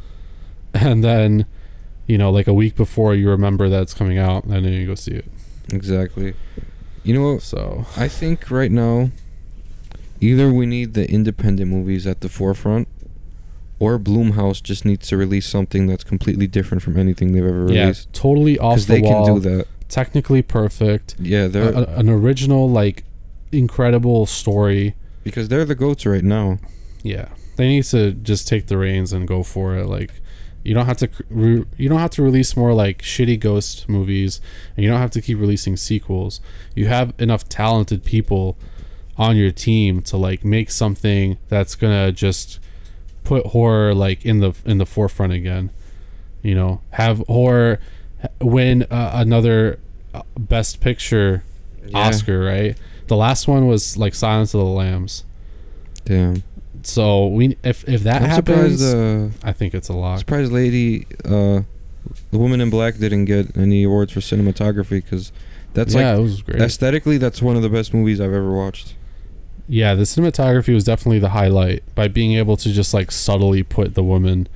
<laughs> And then, you know, like a week before you remember that it's coming out, and then you go see it. exactly. You know what? So I think right now, either we need the independent movies at the forefront, or Blumhouse just needs to release something that's completely different from anything they've ever yeah, released. totally off Because the they wall. can do that. Technically perfect. Yeah, they're a- an original, like, incredible story. because they're the goats right now. yeah they need to just take the reins and go for it like you don't have to re- you don't have to release more like shitty ghost movies and you don't have to keep releasing sequels. You have enough talented people on your team to like make something that's gonna just put horror like in the in the forefront again. You know have horror win uh, another uh, best picture oscar right? The last one was like silence of the lambs. Damn. So we if if that I'm happens. Uh, I think it's a lot. surprised, lady. Uh, the woman in black didn't get any awards for cinematography because that's yeah, like it was great. aesthetically, that's one of the best movies I've ever watched. yeah, the cinematography was definitely the highlight by being able to just like subtly put the woman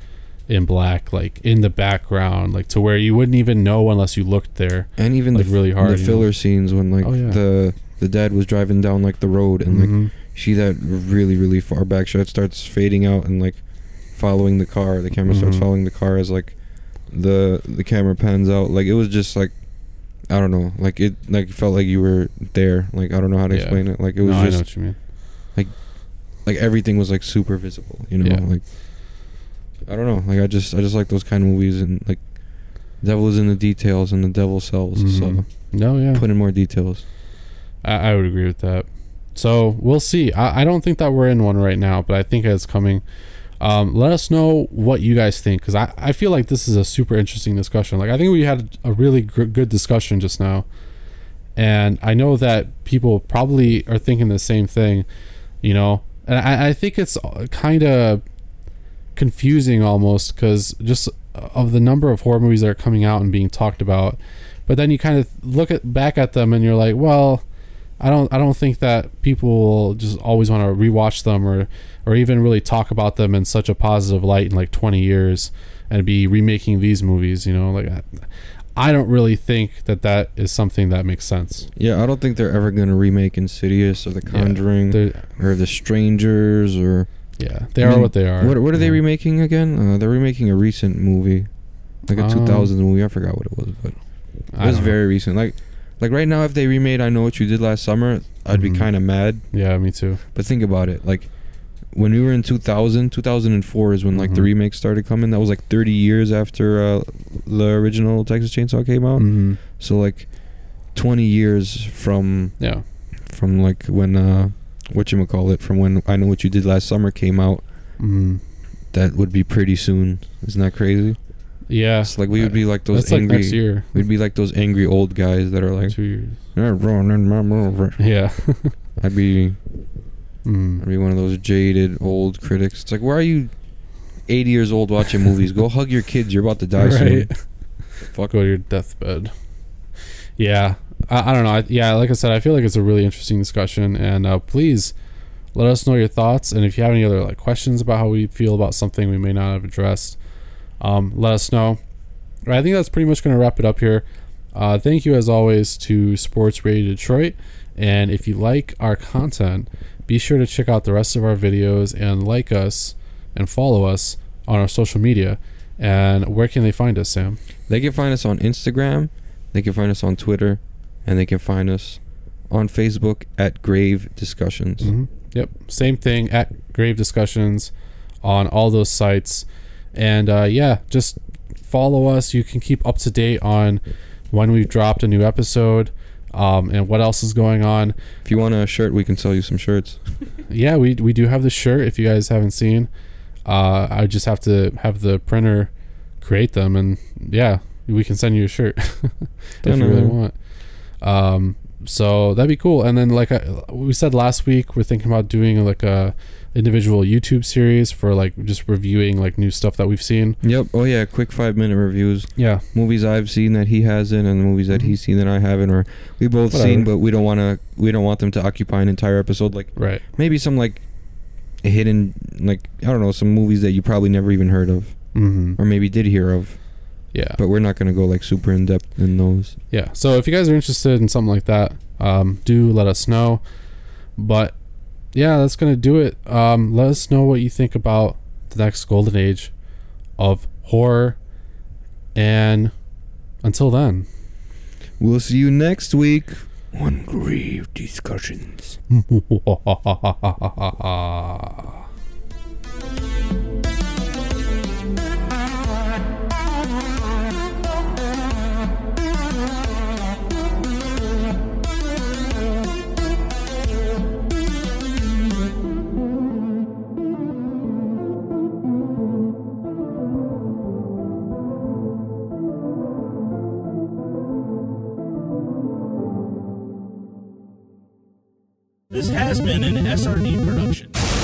in black like in the background, like to where you wouldn't even know unless you looked there. And even Like the, really hard, the you know? filler scenes when like Oh, yeah. the the dad was driving down like the road and like Mhm. See that really really far back shot starts fading out and like following the car. The camera starts Mhm. following the car as like the the camera pans out. Like it was just like I don't know. Like it like felt like you were there. Like I don't know how to Yeah. explain it. Like it was no, I know just what you mean. like everything was like super visible. You know, Yeah. like I don't know. Like I just I just like those kind of movies and like devil is in the details and the devil sells. Mhm. So No, yeah. put in more details. I, I would agree with that. So we'll see. I, I don't think that we're in one right now, but I think it's coming. Um, let us know what you guys think because I, I feel like this is a super interesting discussion. Like, I think we had a really gr- good discussion just now. And I know that people probably are thinking the same thing, you know. And I, I think it's kind of confusing almost because just of the number of horror movies that are coming out and being talked about. But then you kind of look at back at them and you're like, well, I don't I don't think that people will just always want to rewatch them or or even really talk about them in such a positive light in like 20 years and be remaking these movies, you know, like I, I don't really think that that is something that makes sense. Yeah, I don't think they're ever gonna remake Insidious or The Conjuring They're- or The Strangers or yeah, they I are mean, what they are. what what are they remaking again? Uh, they're remaking a recent movie, like a Um, 2000s movie. I forgot what it was, but it was don't know. very recent. Like like right now, if they remade I Know What You Did Last Summer, I'd be Mhm. kind of mad. Yeah, me too. But think about it, like. When we were in 2000, 2004 is when like the Mhm. remakes started coming. That was like 30 years after uh, the original Texas Chainsaw came out. hmm So like 20 years from Yeah. from like when uh what you call it from when I know what you did last summer came out. hmm That would be pretty soon. Isn't that crazy? Yeah. It's like we would be like those That's like angry. next year. We'd be like those angry old guys that are like, Two years. "They're ruining my movie." Yeah. <laughs> I'd be I'd mm. be one of those jaded old critics. It's like, why are you 80 years old watching movies? Go hug your kids. You're about to die <laughs> soon. Right. Fuck go to your deathbed. Yeah, I, I don't know. I, yeah, like I said, I feel like it's a really interesting discussion, and uh, please let us know your thoughts. And if you have any other like questions about how we feel about something we may not have addressed, um, let us know. I think that's pretty much going to wrap it up here. Uh, thank you as always to Sports Radio Detroit, and if you like our content, be sure to check out the rest of our videos and like us and follow us on our social media. And where can they find us, Sam? They can find us on Instagram. They can find us on Twitter, and they can find us on Facebook at Grave Discussions. hmm Yep, same thing at Grave Discussions on all those sites, and uh, yeah, just follow us. You can keep up to date on when we've dropped a new episode um, and what else is going on. If you want a shirt, we can sell you some shirts. <laughs> Yeah, we we do have the shirt. If you guys haven't seen, uh, I just have to have the printer create them, and yeah, we can send you a shirt <laughs> if you really want. Um, so that'd be cool. And then, like I, we said last week, we're thinking about doing like a individual YouTube series for like just reviewing like new stuff that we've seen. Yep. Oh yeah, quick five minute reviews. Yeah, Movies I've seen that he hasn't, and movies that he's seen that I haven't, or we both Whatever. seen, but we don't want to. We don't want them to occupy an entire episode. Like right. maybe some like hidden, like I don't know, some movies that you probably never even heard of, Mm-hmm. or maybe did hear of. Yeah. But we're not gonna go like super in depth in those. yeah so if you guys are interested in something like that um, do let us know but yeah that's gonna do it. Um, let us know what you think about the next golden age of horror. And until then. We'll see you next week. On Grave Discussions. <laughs> This has been an SRD production.